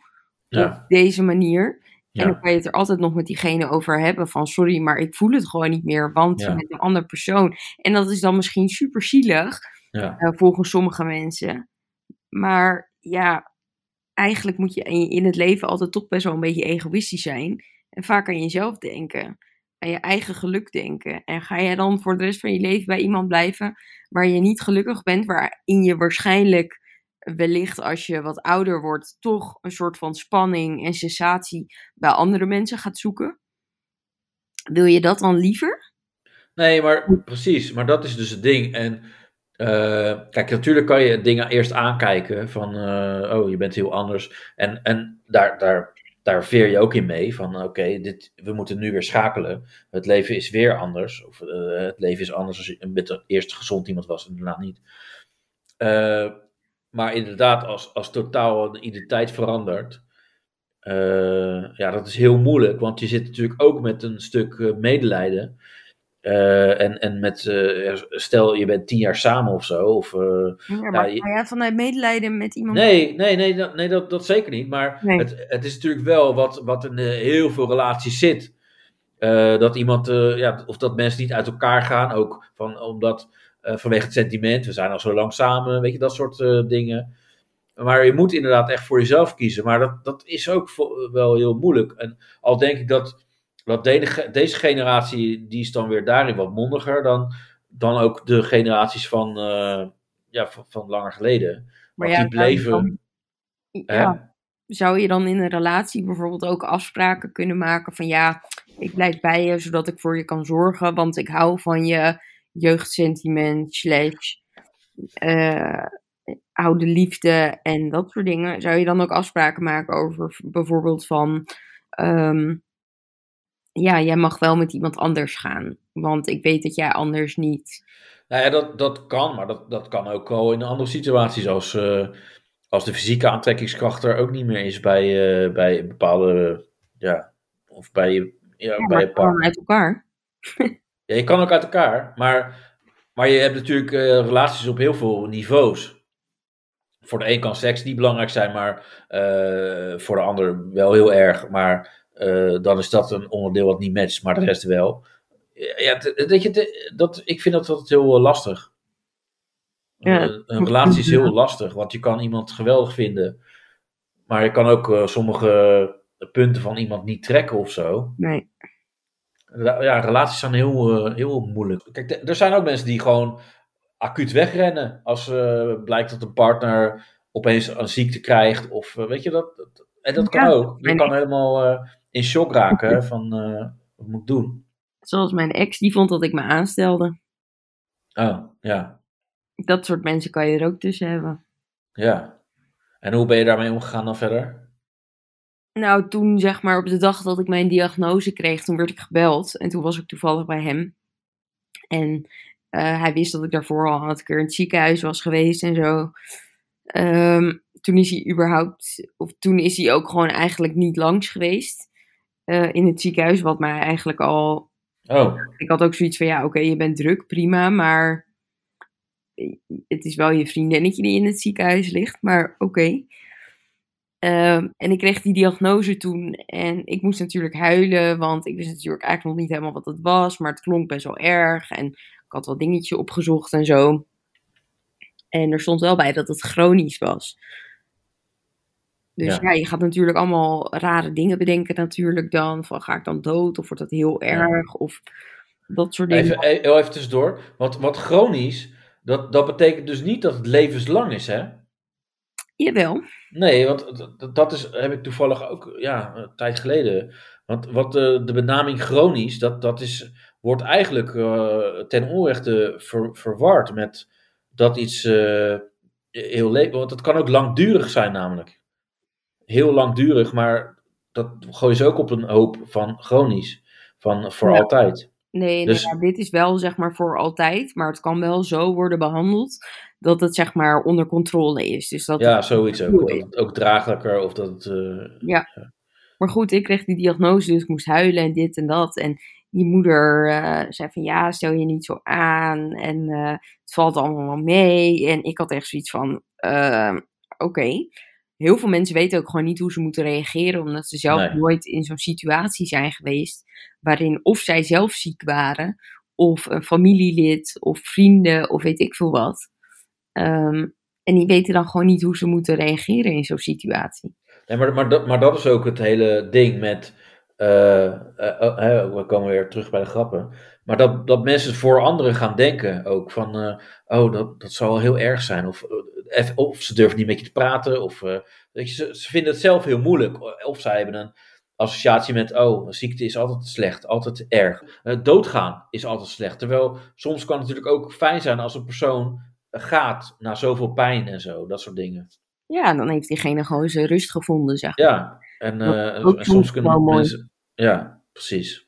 ja. op deze manier. En dan kan je het er altijd nog met diegene over hebben van sorry, maar ik voel het gewoon niet meer, want je bent een andere persoon. En dat is dan misschien super zielig, ja. uh, volgens sommige mensen. Maar ja, eigenlijk moet je in het leven altijd toch best wel een beetje egoïstisch zijn. En vaak aan jezelf denken, aan je eigen geluk denken. En ga je dan voor de rest van je leven bij iemand blijven waar je niet gelukkig bent, waarin je waarschijnlijk wellicht als je wat ouder wordt, toch een soort van spanning en sensatie bij andere mensen gaat zoeken? Wil je dat dan liever? Nee, maar precies. Maar dat is dus het ding. En uh, kijk, natuurlijk kan je dingen eerst aankijken van, uh, oh, je bent heel anders. En, en daar, daar, daar veer je ook in mee van, oké, dit we moeten nu weer schakelen. Het leven is weer anders. Of uh, het leven is anders als je met eerst gezond iemand was en daarna niet. Maar inderdaad, als, als totaal een identiteit verandert, uh, ja, dat is heel moeilijk. Want je zit natuurlijk ook met een stuk uh, medelijden. Uh, en, en met, stel je bent tien jaar samen of zo. Of, ja, maar ja, je... vanuit medelijden met iemand. Nee, nee, nee, dat, nee dat, dat zeker niet. Maar nee. het, het is natuurlijk wel wat, wat in heel veel relaties zit. dat iemand, ja, of dat mensen niet uit elkaar gaan. Ook van, omdat vanwege het sentiment, we zijn al zo lang samen, weet je, dat soort uh, dingen. Maar je moet inderdaad echt voor jezelf kiezen. Maar dat, dat is ook wel heel moeilijk. En al denk ik dat, dat de, deze generatie, die is dan weer daarin wat mondiger dan, dan ook de generaties van, uh, ja, van, van, langer geleden. Maar ja, die bleven... Dan, ja, zou je dan in een relatie bijvoorbeeld ook afspraken kunnen maken van ja, ik blijf bij je zodat ik voor je kan zorgen, want ik hou van je jeugdsentiment, slash eh, oude liefde en dat soort dingen. Zou je dan ook afspraken maken over bijvoorbeeld van ehm, ja, jij mag wel met iemand anders gaan, want ik weet dat jij anders niet. Nou ja, dat, dat kan, maar dat, dat kan ook wel in andere situaties als, eh, als de fysieke aantrekkingskracht er ook niet meer is bij, uh, bij bepaalde, ja, of bij, ja, Ja, bij uit elkaar. (laughs) Ja, je kan ook uit elkaar, maar, maar je hebt natuurlijk eh, relaties op heel veel niveaus. Voor de een kan seks niet belangrijk zijn, maar eh, voor de ander wel heel erg. Maar eh, dan is dat een onderdeel wat niet matcht, maar de rest wel. Ja, weet je, dat, ik vind dat altijd heel lastig. Ja. Een, een relatie is heel lastig, want je kan iemand geweldig vinden, maar je kan ook sommige punten van iemand niet trekken of zo. Nee. Ja, relaties zijn heel, eh, heel moeilijk. Kijk, er zijn ook mensen die gewoon acuut wegrennen als eh, blijkt dat een partner opeens een ziekte krijgt. Of eh, weet je dat? dat- En dat kan Ja, ook. Je kan helemaal in shock raken van wat moet ik doen? Zoals mijn ex, die vond dat ik me aanstelde. Oh, ja. Dat soort mensen kan je er ook tussen hebben. Ja. En hoe ben je daarmee omgegaan dan verder? Nou, toen zeg maar op de dag dat ik mijn diagnose kreeg, toen werd ik gebeld. En toen was ik toevallig bij hem. En eh, hij wist dat ik daarvoor al had een keer in het ziekenhuis was geweest en zo. Ehm, toen is hij überhaupt, of toen is hij ook gewoon eigenlijk niet langs geweest eh, in het ziekenhuis. Wat mij eigenlijk al Oh, ik had ook zoiets van, ja, oké, je bent druk, prima, maar het is wel je vriendinnetje die in het ziekenhuis ligt, maar oké. Ehm, en ik kreeg die diagnose toen en ik moest natuurlijk huilen, want ik wist natuurlijk eigenlijk nog niet helemaal wat het was, maar het klonk best wel erg en ik had wel dingetjes opgezocht en zo. En er stond wel bij dat het chronisch was. Dus Ja. ja. je gaat natuurlijk allemaal rare dingen bedenken natuurlijk dan. Van ga ik dan dood of wordt dat heel erg of dat soort dingen. even, heel even tussendoor. Want wat chronisch, dat, dat betekent dus niet dat het levenslang is, hè? Jawel. Nee, want dat is, heb ik toevallig ook ja, een tijd geleden. Want wat de, de benaming chronisch, dat, dat is, wordt eigenlijk eh, ten onrechte ver- verward met dat iets eh, heel le- Want het kan ook langdurig zijn, namelijk. Heel langdurig, maar dat gooi je ze ook op een hoop van chronisch. Van voor altijd. Nee, Dus- nee ja, dit is wel zeg maar voor altijd. Maar het kan wel zo worden behandeld dat het zeg maar onder controle is. Dus dat Ja, zoiets ook. Dat het ook draaglijker of dat het. eh, Maar goed, ik kreeg die diagnose, dus ik moest huilen en dit en dat. En die moeder eh, zei van ja, stel je niet zo aan. En eh, het valt allemaal wel mee. En ik had echt zoiets van, eh, oké. Heel veel mensen weten ook gewoon niet hoe ze moeten reageren, omdat ze zelf Nee. nooit in zo'n situatie zijn geweest. Waarin of zij zelf ziek waren, of een familielid, of vrienden, of weet ik veel wat. Ehm, en die weten dan gewoon niet hoe ze moeten reageren in zo'n situatie. Nee, maar, maar, dat, maar dat is ook het hele ding met. oh, hè, we komen weer terug bij de grappen. Maar dat, dat mensen voor anderen gaan denken ook van. eh, oh, dat, dat zal wel heel erg zijn. Of, of ze durven niet met je te praten. Of weet je, ze, vinden het zelf heel moeilijk. Of zij hebben een associatie met. Oh, een ziekte is altijd slecht, altijd erg. Doodgaan is altijd slecht. Terwijl soms kan het natuurlijk ook fijn zijn als een persoon gaat na zoveel pijn en zo. Dat soort dingen. Ja, dan heeft diegene gewoon zijn rust gevonden, zeg maar. Ja, en, Dat eh, en soms kunnen mooi. mensen. Ja, precies.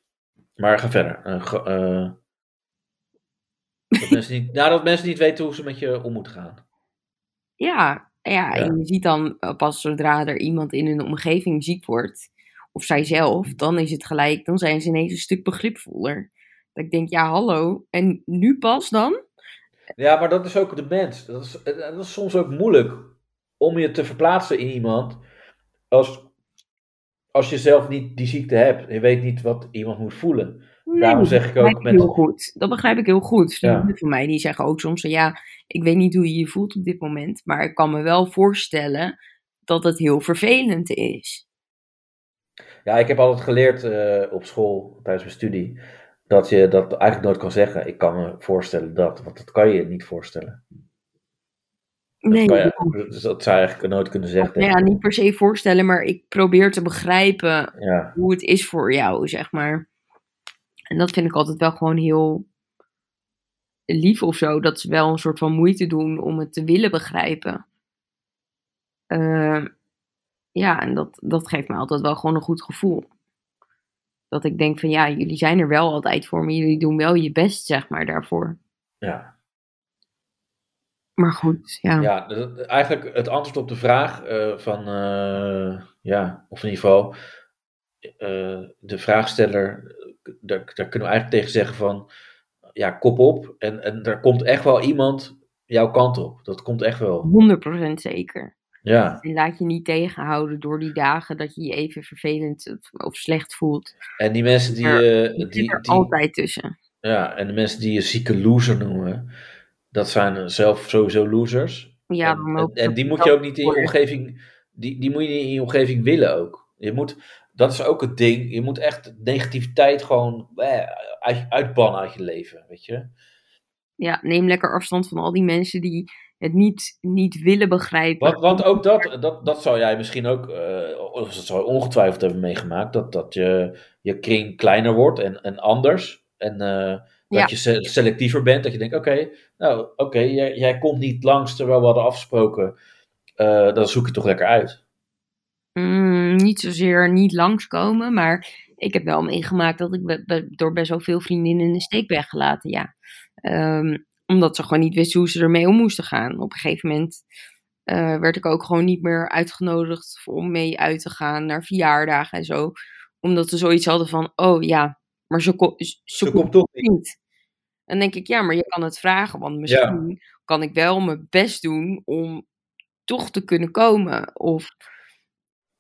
Maar ga verder. Eh, ge- eh, dat, mensen niet, (laughs) nou, dat mensen niet weten hoe ze met je om moeten gaan. Ja, ja, en je ziet dan pas zodra er iemand in hun omgeving ziek wordt, of zijzelf, dan is het gelijk, dan zijn ze ineens een stuk begripvoller. Dat ik denk, ja, hallo, en nu pas dan? Ja, maar dat is ook de mens. Dat is, dat is soms ook moeilijk om je te verplaatsen in iemand. Als, als je zelf niet die ziekte hebt. Je weet niet wat iemand moet voelen. Nee, Daarom dat zeg ik begrijp ook ik met- heel goed. Dat begrijp ik heel goed. Ja. Vrienden van mij die zeggen ook soms ja, ik weet niet hoe je je voelt op dit moment, maar ik kan me wel voorstellen dat het heel vervelend is. Ja, ik heb altijd geleerd eh, op school tijdens mijn studie. Dat je dat eigenlijk nooit kan zeggen. Ik kan me voorstellen dat. Want dat kan je niet voorstellen. Nee, dat, kan je, dus dat zou je eigenlijk nooit kunnen zeggen. nou ja, niet per se voorstellen, maar ik probeer te begrijpen Ja, hoe het is voor jou, zeg maar. En dat vind ik altijd wel gewoon heel lief of zo. Dat ze wel een soort van moeite doen om het te willen begrijpen. Eh, ja, en dat, dat geeft me altijd wel gewoon een goed gevoel. Dat ik denk van ja, jullie zijn er wel altijd voor me. Jullie doen wel je best, zeg maar, daarvoor. ja. Maar goed, ja. Ja, eigenlijk het antwoord op de vraag eh, van, eh, ja, of in ieder geval, eh, de vraagsteller, daar, daar kunnen we eigenlijk tegen zeggen van, ja, kop op. En, en er komt echt wel iemand jouw kant op. Dat komt echt wel. 100% zeker. Ja, En laat je niet tegenhouden door die dagen dat je je even vervelend of slecht voelt. en die mensen die, eh, Die die, zit er die, altijd tussen. ja, en de mensen die je zieke loser noemen, dat zijn zelf sowieso losers. Ja, en, en, die moet je ook niet in je omgeving, die, die moet je niet in je omgeving willen ook. Je moet, dat is ook het ding, je moet echt negativiteit gewoon eh, uit, uitbannen uit je leven, weet je. Ja, neem lekker afstand van al die mensen die het niet, niet willen begrijpen. Want, want ook dat, dat, dat zou jij misschien ook, eh, of dat zou je ongetwijfeld hebben meegemaakt, dat, dat je, je kring kleiner wordt en, en anders. En eh, dat Ja. je se- selectiever bent, dat je denkt, oké, nou oké, jij, jij komt niet langs terwijl we hadden afgesproken, eh, dan zoek je toch lekker uit. Mm, niet zozeer niet langskomen, maar ik heb wel meegemaakt dat ik be- be- door best wel veel vriendinnen in de steek ben gelaten, ja. Ehm, omdat ze gewoon niet wisten hoe ze ermee om moesten gaan. Op een gegeven moment eh, werd ik ook gewoon niet meer uitgenodigd om mee uit te gaan naar verjaardagen en zo. Omdat ze zoiets hadden van, oh ja, maar ze, ko- ze, ze komt toch niet. Dan denk ik, ja, maar je kan het vragen, want misschien kan ik wel mijn best doen om toch te kunnen komen. Of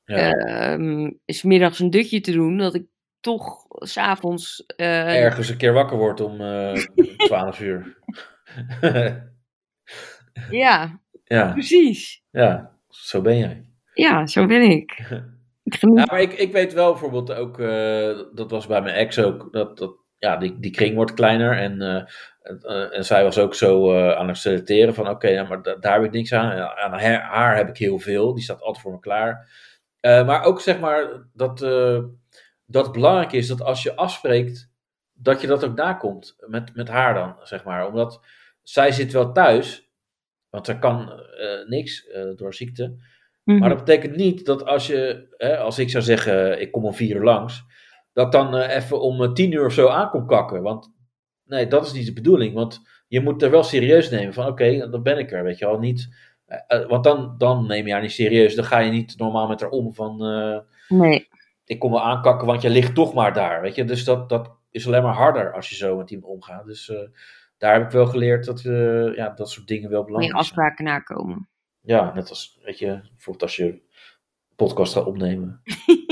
Ja, ehm, s middags een dutje te doen, dat ik toch s'avonds... eh ergens een keer wakker wordt om eh 12 uur. (laughs) ja, ja, precies. ja, zo ben jij. Ja, zo ben ik. (laughs) Ik geniet. Ja, maar ik, ik weet wel bijvoorbeeld ook, eh, dat was bij mijn ex ook, dat, dat ja, die, die kring wordt kleiner en, eh, en, eh, en zij was ook zo eh, aan het selecteren van oké, ja, maar da- daar heb ik niks aan. Aan haar, haar heb ik heel veel, die staat altijd voor me klaar. Eh, maar ook zeg maar dat, eh, dat het belangrijk is dat als je afspreekt, dat je dat ook nakomt met, met haar dan, zeg maar. Omdat zij zit wel thuis, want zij kan eh, niks eh, door ziekte. Mhm. Maar dat betekent niet dat als je, hè, als ik zou zeggen, ik kom om vier uur langs, dat dan eh, even om tien uur of zo aan kakken. Want nee, dat is niet de bedoeling. Want je moet er wel serieus nemen van, oké, dan ben ik er, weet je wel. Niet, want dan, dan neem je haar niet serieus. Dan ga je niet normaal met haar om van, Nee, ik kom wel aankakken, want je ligt toch maar daar, weet je. Dus dat, dat is alleen maar harder als je zo met iemand omgaat. Dus daar heb ik wel geleerd dat eh, ja, dat soort dingen wel belangrijk zijn. afspraken nakomen. Ja, net als, weet je, bijvoorbeeld als je podcast gaat opnemen.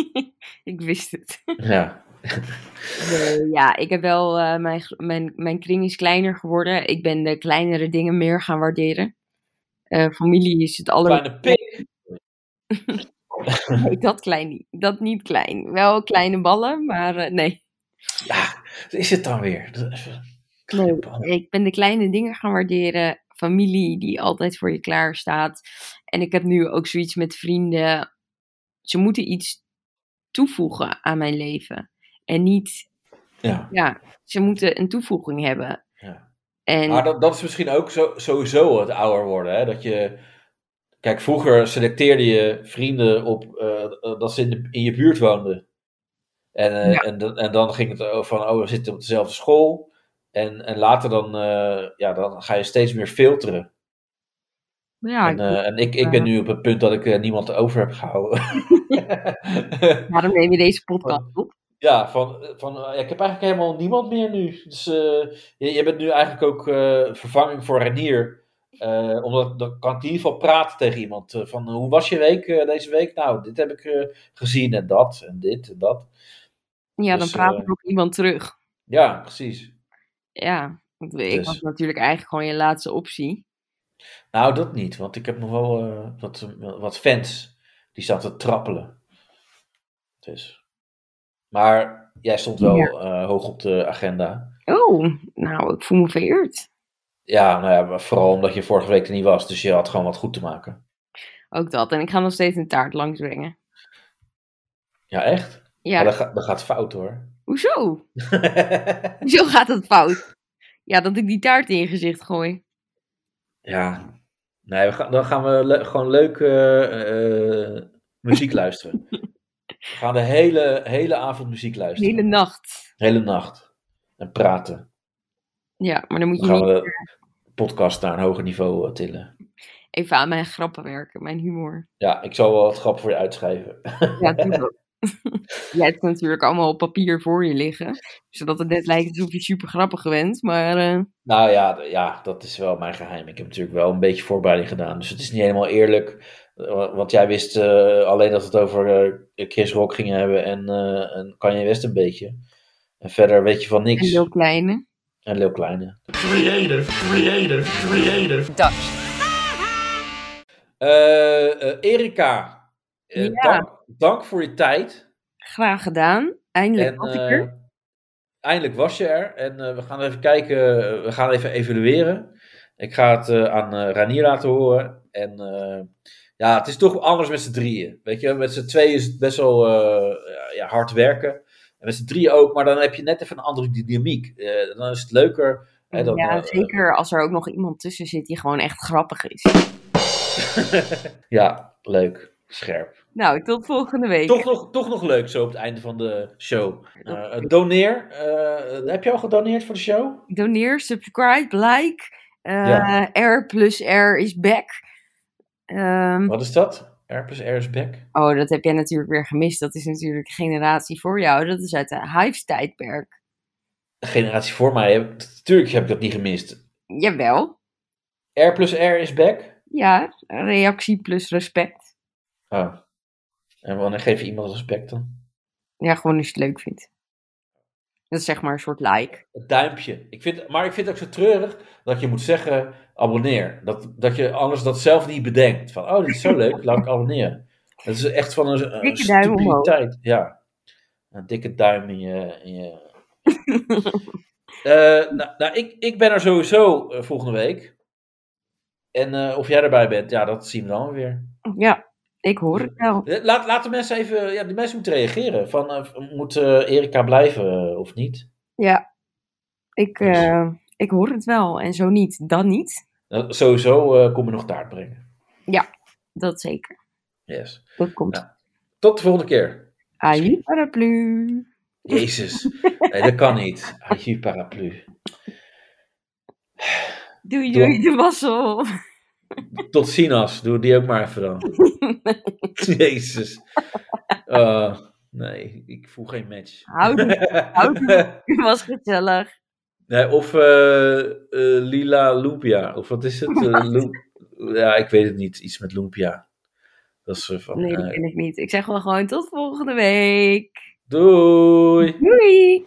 (laughs) ik wist het. Ja, (laughs) ja, ik heb wel, eh, mijn, mijn, mijn kring is kleiner geworden. Ik ben de kleinere dingen meer gaan waarderen. Eh, familie is het aller... kleine pik. (laughs) Nee, dat klein niet. Dat niet klein. Wel kleine ballen, maar nee. Ja, is het dan weer? Nee, ik ben de kleine dingen gaan waarderen. Familie die altijd voor je klaar staat. En ik heb nu ook zoiets met vrienden. Ze moeten iets toevoegen aan mijn leven. En niet, Ja, ja, ze moeten een toevoeging hebben. ja. En Maar dat, dat is misschien ook zo, sowieso het ouder worden. Hè? Dat je, kijk, vroeger selecteerde je vrienden op eh, eh, dat ze in, de, in je buurt woonden. En, eh, Ja. en, dan- en dan ging het over van, oh, we zitten op dezelfde school. En, en later dan, eh, ja, dan ga je steeds meer filteren. ja, en eh, en ik, ik ben nu op het punt dat ik eh, niemand over heb gehouden. (laughs) waarom neem je deze podcast op? Ja, van, van eh, ik heb eigenlijk helemaal niemand meer nu. Dus eh, je, je bent nu eigenlijk ook eh, vervanging voor Renier. Eh, omdat dan kan ik in ieder geval praten tegen iemand. eh, van hoe was je week eh, deze week? Nou, dit heb ik eh, gezien en dat en dit en dat. Ja, dan Dus, praat eh, ik ook iemand terug. Ja, precies. Ja, ik Dus. was natuurlijk eigenlijk gewoon je laatste optie. Nou, dat niet, want ik heb nog wel eh, wat, wat fans die staan te trappelen. Dus. Maar jij stond wel Ja. eh, hoog op de agenda. Oh, nou, ik voel me vereerd. Ja, nou ja, maar vooral omdat je vorige week er niet was. Dus je had gewoon wat goed te maken. Ook dat. En ik ga nog steeds een taart langsbrengen. Ja, echt? Ja, Maar dat, gaat- dat gaat fout hoor. Hoezo? (laughs) Hoezo gaat het fout? Ja, dat ik die taart in je gezicht gooi. ja. Nee, we gaan, dan gaan we le- gewoon leuk eh, eh, muziek luisteren. We gaan de hele, hele avond muziek luisteren. hele nacht. Hele nacht. En praten. Ja, maar dan moet Dan je gaan niet we de podcast naar een hoger niveau eh, tillen. even aan mijn grappen werken, mijn humor. Ja, ik zal wel wat grappen voor je uitschrijven. Ja, doe dat. (laughs) (laughs) Jij hebt het natuurlijk allemaal op papier voor je liggen. Zodat het net lijkt alsof je super grappig bent. Maar eh, Nou ja, ja, dat is wel mijn geheim. Ik heb natuurlijk wel een beetje voorbereiding gedaan. Dus het is niet helemaal eerlijk. Eh, Want jij wist eh, alleen dat we het over eh, Chris Rock gingen hebben en, eh en Kanye West een beetje. En verder weet je van een niks. heel kleine. En Leeuw Kleine. creative, creative, creative. Dutch. Eh, eh, Erika, eh, Ja. dank, dank voor je tijd. Graag gedaan. Eindelijk En, was ik eh, er. eindelijk was je er. En eh, we gaan even kijken, eh, we gaan even evalueren. Ik ga het eh, aan eh Ranier laten horen. En eh, ja, het is toch anders met z'n drieën. Weet je, met z'n tweeën is het best wel eh, ja, hard werken. En met z'n drieën ook, maar dan heb je net even een andere dynamiek. Eh, dan is het leuker. Hè, dan, ja, eh, zeker als er ook nog iemand tussen zit die gewoon echt grappig is. (laughs) ja, leuk. Scherp. Nou, tot volgende week. Toch nog, toch nog leuk zo op het einde van de show. Eh, doneer. eh, heb je al gedoneerd voor de show? Doneer, subscribe, like. Ja. R plus R is back. Ehm, Wat is dat? R plus R is back. oh, dat heb jij natuurlijk weer gemist. Dat is natuurlijk generatie voor jou. Dat is uit de Hives-tijdperk. De generatie voor mij, heb- natuurlijk heb ik dat niet gemist. Jawel. R plus R is back. Ja, reactie plus respect. Oh. En wanneer geef je iemand respect dan? Ja, gewoon als je het leuk vindt. Dat is zeg maar een soort like. Het duimpje. Ik vind, maar ik vind het ook zo treurig dat je moet zeggen abonneer. Dat, dat je anders dat zelf niet bedenkt. Van, oh, dit is zo (laughs) leuk, laat ik abonneren. Dat is echt van een, een Dikke duim omhoog. Ja. Een dikke duim in je... In je... (laughs) Eh, nou, nou ik, ik ben er sowieso eh, volgende week. En eh, of jij erbij bent, ja, dat zien we dan weer. Ja, ik hoor het wel. Eh, Laat, laat de mensen even, ja, de mensen moeten reageren. Van, eh, moet eh, Erika blijven of niet? Ja, ik, ik hoor het wel. En zo niet, dan niet. Nou, sowieso eh, kom je nog taart brengen. Dat zeker. Yes. Dat komt. Ja. Tot de volgende keer. Aju paraplu. Jezus. Nee, dat kan niet. Aju paraplu. Doei Doe- doei de wassel. Tot Sinas. Doe die ook maar even dan. (laughs) Jezus. Oh, nee, ik voel geen match. Houdoe. Het (laughs) was gezellig. Nee, of eh, eh, Lila Lumpia. Of wat is het? Eh, (laughs) ja, ik weet het niet. Iets met Lumpia. Dat is van... Nee, dat ken ik niet. Ik zeg wel gewoon tot volgende week. doei! Doei.